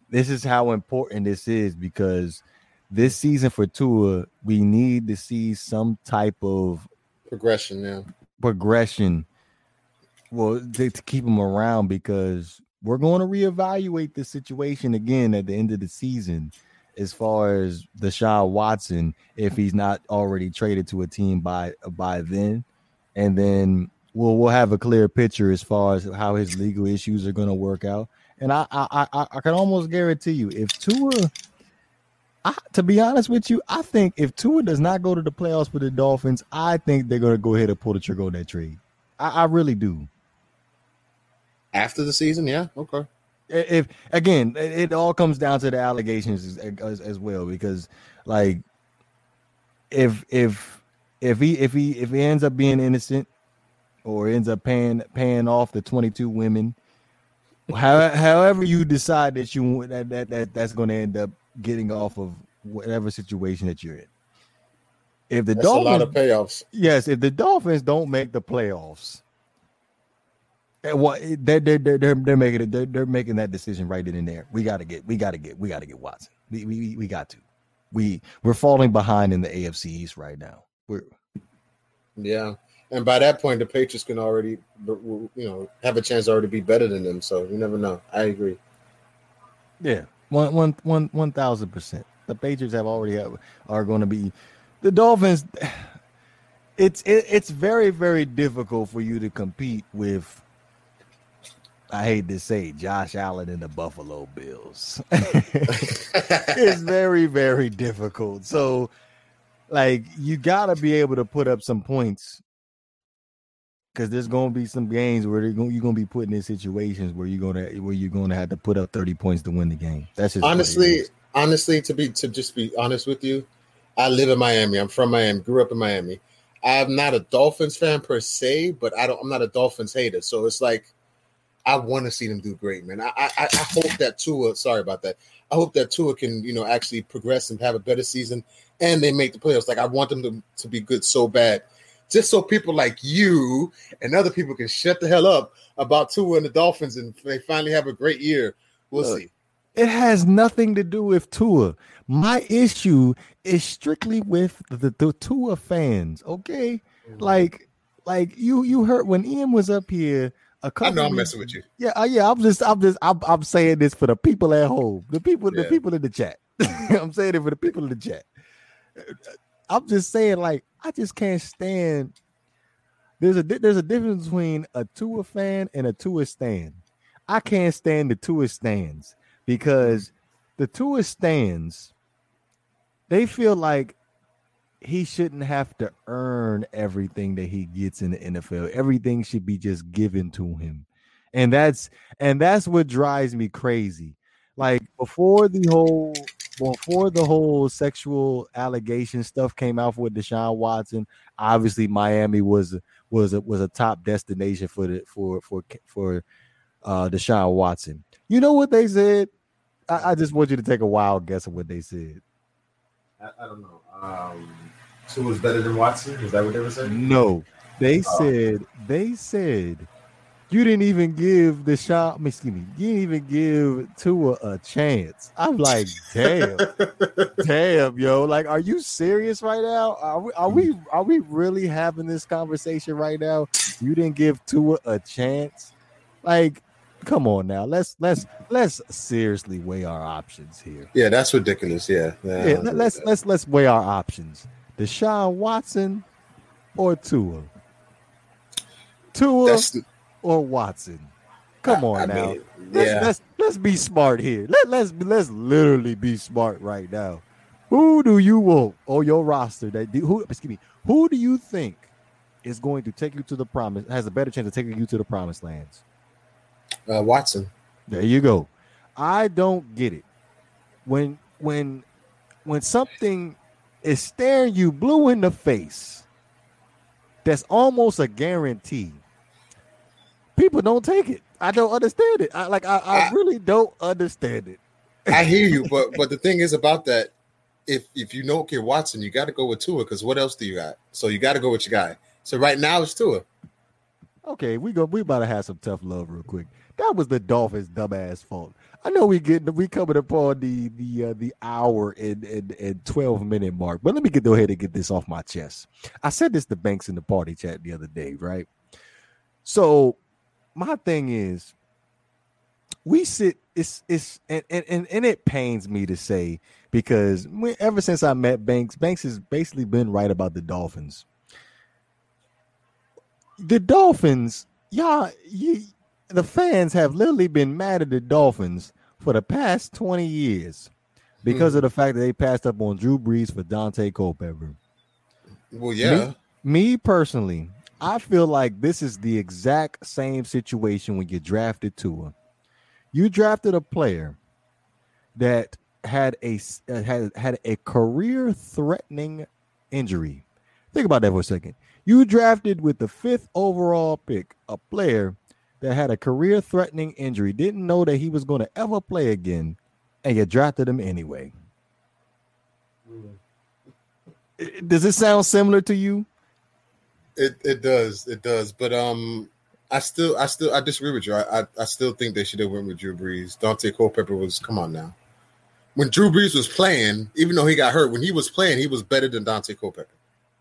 this is how important this is because this season for Tua, we need to see some type of progression. Yeah, progression. Well, to, to keep him around because we're going to reevaluate the situation again at the end of the season as far as Deshaun Watson if he's not already traded to a team by by then, and then we'll we'll have a clear picture as far as how his legal issues are going to work out. And I I I, I can almost guarantee you if Tua. I, to be honest with you, I think if Tua does not go to the playoffs for the Dolphins, I think they're going to go ahead and pull the trigger on that trade. I, I really do. After the season, yeah, okay. If again, it all comes down to the allegations as, as, as well, because like if if if he if he if he ends up being innocent or ends up paying paying off the 22 women how, however you decide that you that that, that that's going to end up getting off of whatever situation that you're in if the that's dolphins a lot of payoffs yes if the dolphins don't make the playoffs eh, what eh, they're they're they're they're making it they're, they're making that decision right in and there. We got to get we got to get we got to get Watson. We, we we got to. We we're falling behind in the AFC East right now. We're yeah, and by that point, the Patriots can already you know have a chance to already be better than them. So you never know. I agree. Yeah, one one one one thousand percent. The Patriots have already have, are going to be the Dolphins. It's it, it's very very difficult for you to compete with I hate to say Josh Allen and the Buffalo Bills. it's very, very difficult. So, like, you got to be able to put up some points because there's going to be some games where you're going to be put in situations where you're going to where you're to have to put up 30 points to win the game. That's just honestly, honestly, to be to just be honest with you, I live in Miami. I'm from Miami. Grew up in Miami. I'm not a Dolphins fan per se, but I don't. I'm not a Dolphins hater. So it's like I want to see them do great, man. I, I, I hope that Tua. Sorry about that. I hope that Tua can you know actually progress and have a better season, and they make the playoffs. Like I want them to, to be good so bad, just so people like you and other people can shut the hell up about Tua and the Dolphins, and they finally have a great year. We'll Look, see. It has nothing to do with Tua. My issue is strictly with the, the Tua fans. Okay, mm-hmm. like like you you heard when Ian was up here. A I couple know I'm weeks- messing with you. Yeah, uh, yeah. I'm just, I'm just, I'm, I'm saying this for the people at home, the people, the people in the chat. I'm saying it for the people in the chat. I'm just saying, like, I just can't stand. There's a there's a difference between a Tua fan and a Tua stand. I can't stand the Tua stands because the Tua stands, they feel like he shouldn't have to earn everything that he gets in the NFL. Everything should be just given to him. And that's and that's what drives me crazy. Like before the whole before the whole sexual allegation stuff came out with Deshaun Watson, obviously Miami was was a, was a top destination for the for for for uh Deshaun Watson. You know what they said? I, I just want you to take a wild guess of what they said. I, I don't know. Um, Tua is better than Watson. Is that what they were saying? No, they Oh. said they said you didn't even give the shot. Excuse me, you didn't even give Tua a chance. I'm like, damn, damn, yo, like, are you serious right now? Are we are we mm. are we really having this conversation right now? You didn't give Tua a chance, like. Come on now, let's let's let's seriously weigh our options here. Yeah, that's ridiculous. Yeah, yeah. Yeah, let- let's let's let's weigh our options. Deshaun Watson or Tua? Tua That's or Watson? Come on I now. mean, let's, yeah. let's let's be smart here. Let, let's let's literally be smart right now. Who do you want on your roster that who excuse me, who do you think is going to take you to the promise has a better chance of taking you to the promised lands? Uh, Watson. There you go. I don't get it. When when when something is staring you blue in the face, that's almost a guarantee. People don't take it. I don't understand it. I like I, I I- really don't understand it. I hear you, but but the thing is about that, if if you don't get Watson, you got to go with Tua because what else do you got? So you got to go with your guy. So right now it's Tua. Okay, we go. We about to have some tough love real quick. That was the Dolphins' dumbass fault. I know we get we coming upon the the uh, the hour and, and and twelve minute mark, but let me get go ahead and get this off my chest. I said this to Banks in the party chat the other day, right? So my thing is, we sit. It's it's and and and, and it pains me to say because ever since I met Banks, Banks has basically been right about the Dolphins the Dolphins, y'all, you, the fans have literally been mad at the Dolphins for the past 20 years because hmm. of the fact that they passed up on Drew Brees for Daunte Culpepper. Well, yeah. Me personally, I feel like this is the exact same situation when you drafted Tua. You drafted a player that had a uh, had had a career threatening injury. Think about that for a second. You drafted with the fifth overall pick a player that had a career threatening injury, didn't know that he was going to ever play again, and you drafted him anyway. I- Does it sound similar to you? It it does, it does. But um, I still I still I disagree with you. I I, I still think they should have went with Drew Brees. Daunte Culpepper was come on now. When Drew Brees was playing, even though he got hurt, when he was playing, he was better than Daunte Culpepper.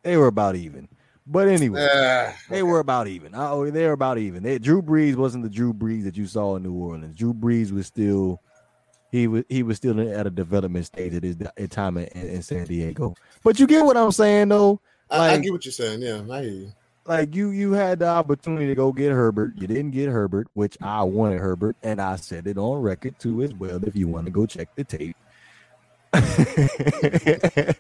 They were about even. But anyway, Ah, they were about even. Oh, they were about even. They, Drew Brees wasn't the Drew Brees that you saw in New Orleans. Drew Brees was still he was he was still at a development stage at his at time in, in San Diego. But you get what I'm saying though. I, I get what you're saying. Yeah, I hear you. Like you you had the opportunity to go get Herbert. You didn't get Herbert, which I wanted Herbert, and I said it on record too as well. If you want to go check the tape.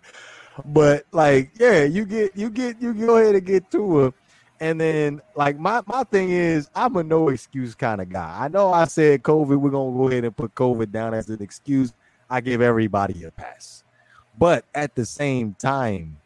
but like, yeah, you get you get you go ahead and get Tua. And then like my my thing is I'm a no excuse kind of guy. I know I said COVID, we're gonna go ahead and put COVID down as an excuse. I give everybody a pass. But at the same time,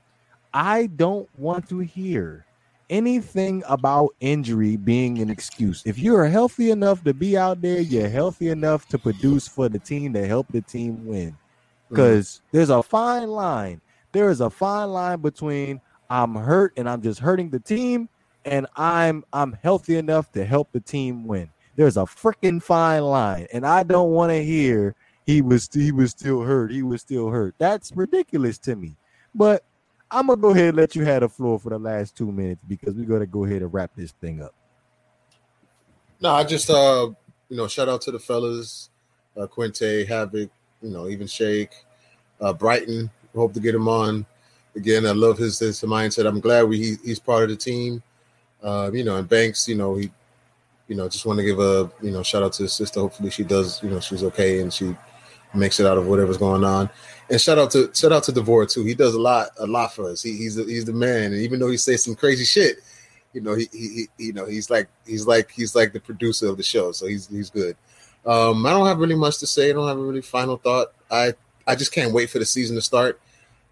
I don't want to hear anything about injury being an excuse. If you're healthy enough to be out there, you're healthy enough to produce for the team to help the team win. Mm-hmm. Because there's a fine line. There is a fine line between I'm hurt and I'm just hurting the team, and I'm I'm healthy enough to help the team win. There's a freaking fine line, and I don't want to hear he was he was still hurt. He was still hurt. That's ridiculous to me. But I'm gonna go ahead and let you have the floor for the last two minutes because we're gonna go ahead and wrap this thing up. No, I just uh you know shout out to the fellas, uh, Quinte, Havoc, you know even Shake, uh, Brighton. Hope to get him on again. I love his his mindset. I'm glad we he, he's part of the team. Uh, you know, and Banks, you know he, you know, just want to give a you know shout out to his sister. Hopefully she does. You know she's okay and she makes it out of whatever's going on. And shout out to shout out to Devore too. He does a lot a lot for us. He, he's he's the man. And even though he says some crazy shit, you know he, he, he you know he's like he's like he's like the producer of the show. So he's he's good. Um, I don't have really much to say. I don't have a really final thought. I I just can't wait for the season to start.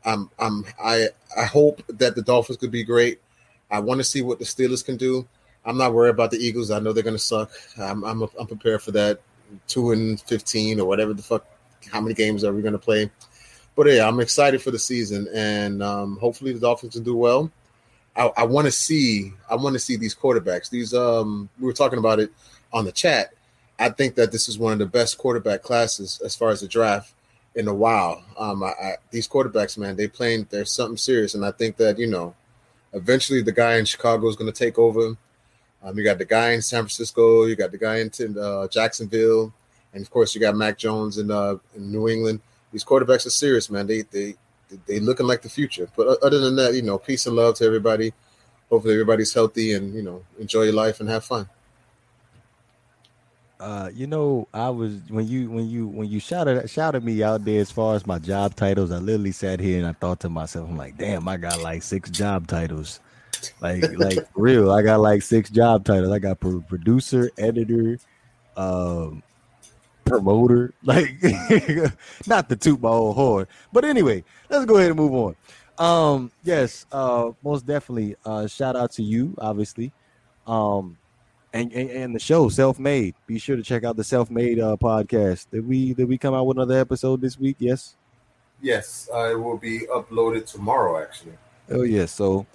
I'm I'm I I hope that the Dolphins could be great. I want to see what the Steelers can do. I'm not worried about the Eagles. I know they're gonna suck. I'm I'm, I'm prepared for that. Two and fifteen or whatever the fuck. How many games are we gonna play? But yeah, I'm excited for the season, and um, hopefully the Dolphins can do well. I, I want to see I want to see these quarterbacks. These um we were talking about it on the chat. I think that this is one of the best quarterback classes as far as the draft in a while. Um, I, I, these quarterbacks, man, they playing. There's something serious, and I think that you know, eventually the guy in Chicago is going to take over. Um, you got the guy in San Francisco, you got the guy in uh, Jacksonville, and of course you got Mac Jones in, uh, in New England. These quarterbacks are serious, man. They they they looking like the future. But other than that, you know, peace and love to everybody. Hopefully everybody's healthy and you know enjoy your life and have fun. Uh, you know, I was when you when you when you shouted shouted me out there as far as my job titles. I literally sat here and I thought to myself, I'm like, damn, I got like six job titles. Like like real, I got like six job titles. I got producer, editor, um, promoter. Like not the toot my old horn, but anyway, let's go ahead and move on. Um, yes, uh, most definitely. Uh, shout out to you, obviously. Um, and, and, and the show self made. Be sure to check out the self made uh, podcast. Did we did we come out with another episode this week? Yes. Yes, uh, it will be uploaded tomorrow. Actually. Oh yes. Yeah. So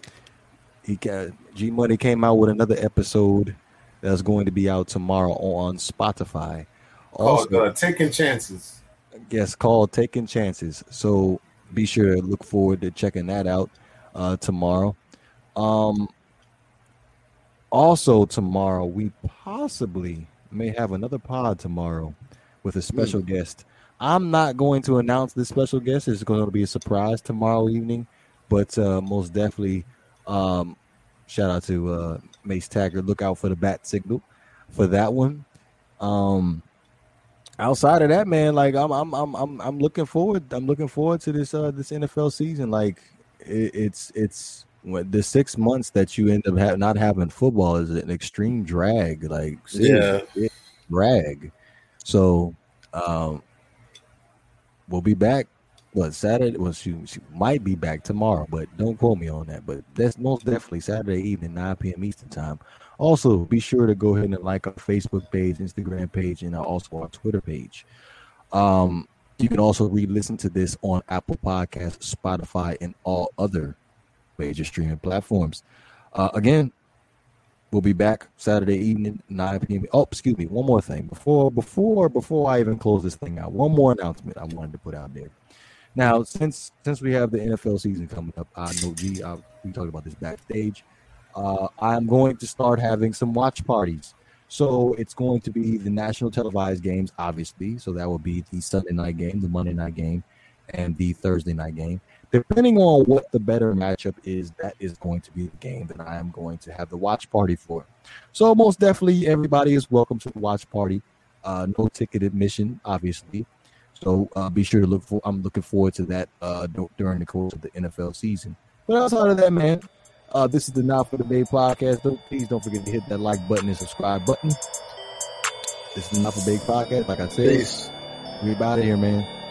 he got G Money came out with another episode that's going to be out tomorrow on Spotify. Also, called uh, Taking Chances. Yes, called Taking Chances. So be sure to look forward to checking that out uh, tomorrow. Um, also tomorrow we possibly may have another pod tomorrow with a special mm. guest. I'm not going to announce this special guest. It's going to be a surprise tomorrow evening, but uh, most definitely, um, shout out to uh, Mace Taggart. Look out for the bat signal for that one. Um, outside of that, man, like I'm, I'm, I'm, I'm, I'm looking forward. I'm looking forward to this, uh, this NFL season. Like it, it's, it's the six months that you end up ha- not having football is an extreme drag. Like, yeah, drag. So, um, we'll be back. What Saturday? Well, she, she might be back tomorrow, but don't quote me on that. But that's most definitely Saturday evening, 9 p.m. Eastern time. Also, be sure to go ahead and like our Facebook page, Instagram page, and also our Twitter page. Um, you can also re-listen to this on Apple Podcasts, Spotify, and all other major streaming platforms. Uh, again, we'll be back Saturday evening, 9 p.m. Oh, excuse me, one more thing before before before I even close this thing out. One more announcement I wanted to put out there. Now, since since we have the NFL season coming up, I know G, I, we talked about this backstage. Uh, I'm going to start having some watch parties. So it's going to be the national televised games, obviously. So that will be the Sunday night game, the Monday night game, and the Thursday night game depending on what the better matchup is, that is going to be the game that I am going to have the watch party for. So most definitely, everybody is welcome to the watch party. Uh, no ticket admission, obviously. So uh, be sure to look for. I'm looking forward to that uh, during the course of the NFL season. But outside of that, man, uh, this is the Not for the Bay podcast. Don't, please don't forget to hit that like button and subscribe button. This is the Not for Bay podcast. Like I said, Peace. we out of here, man.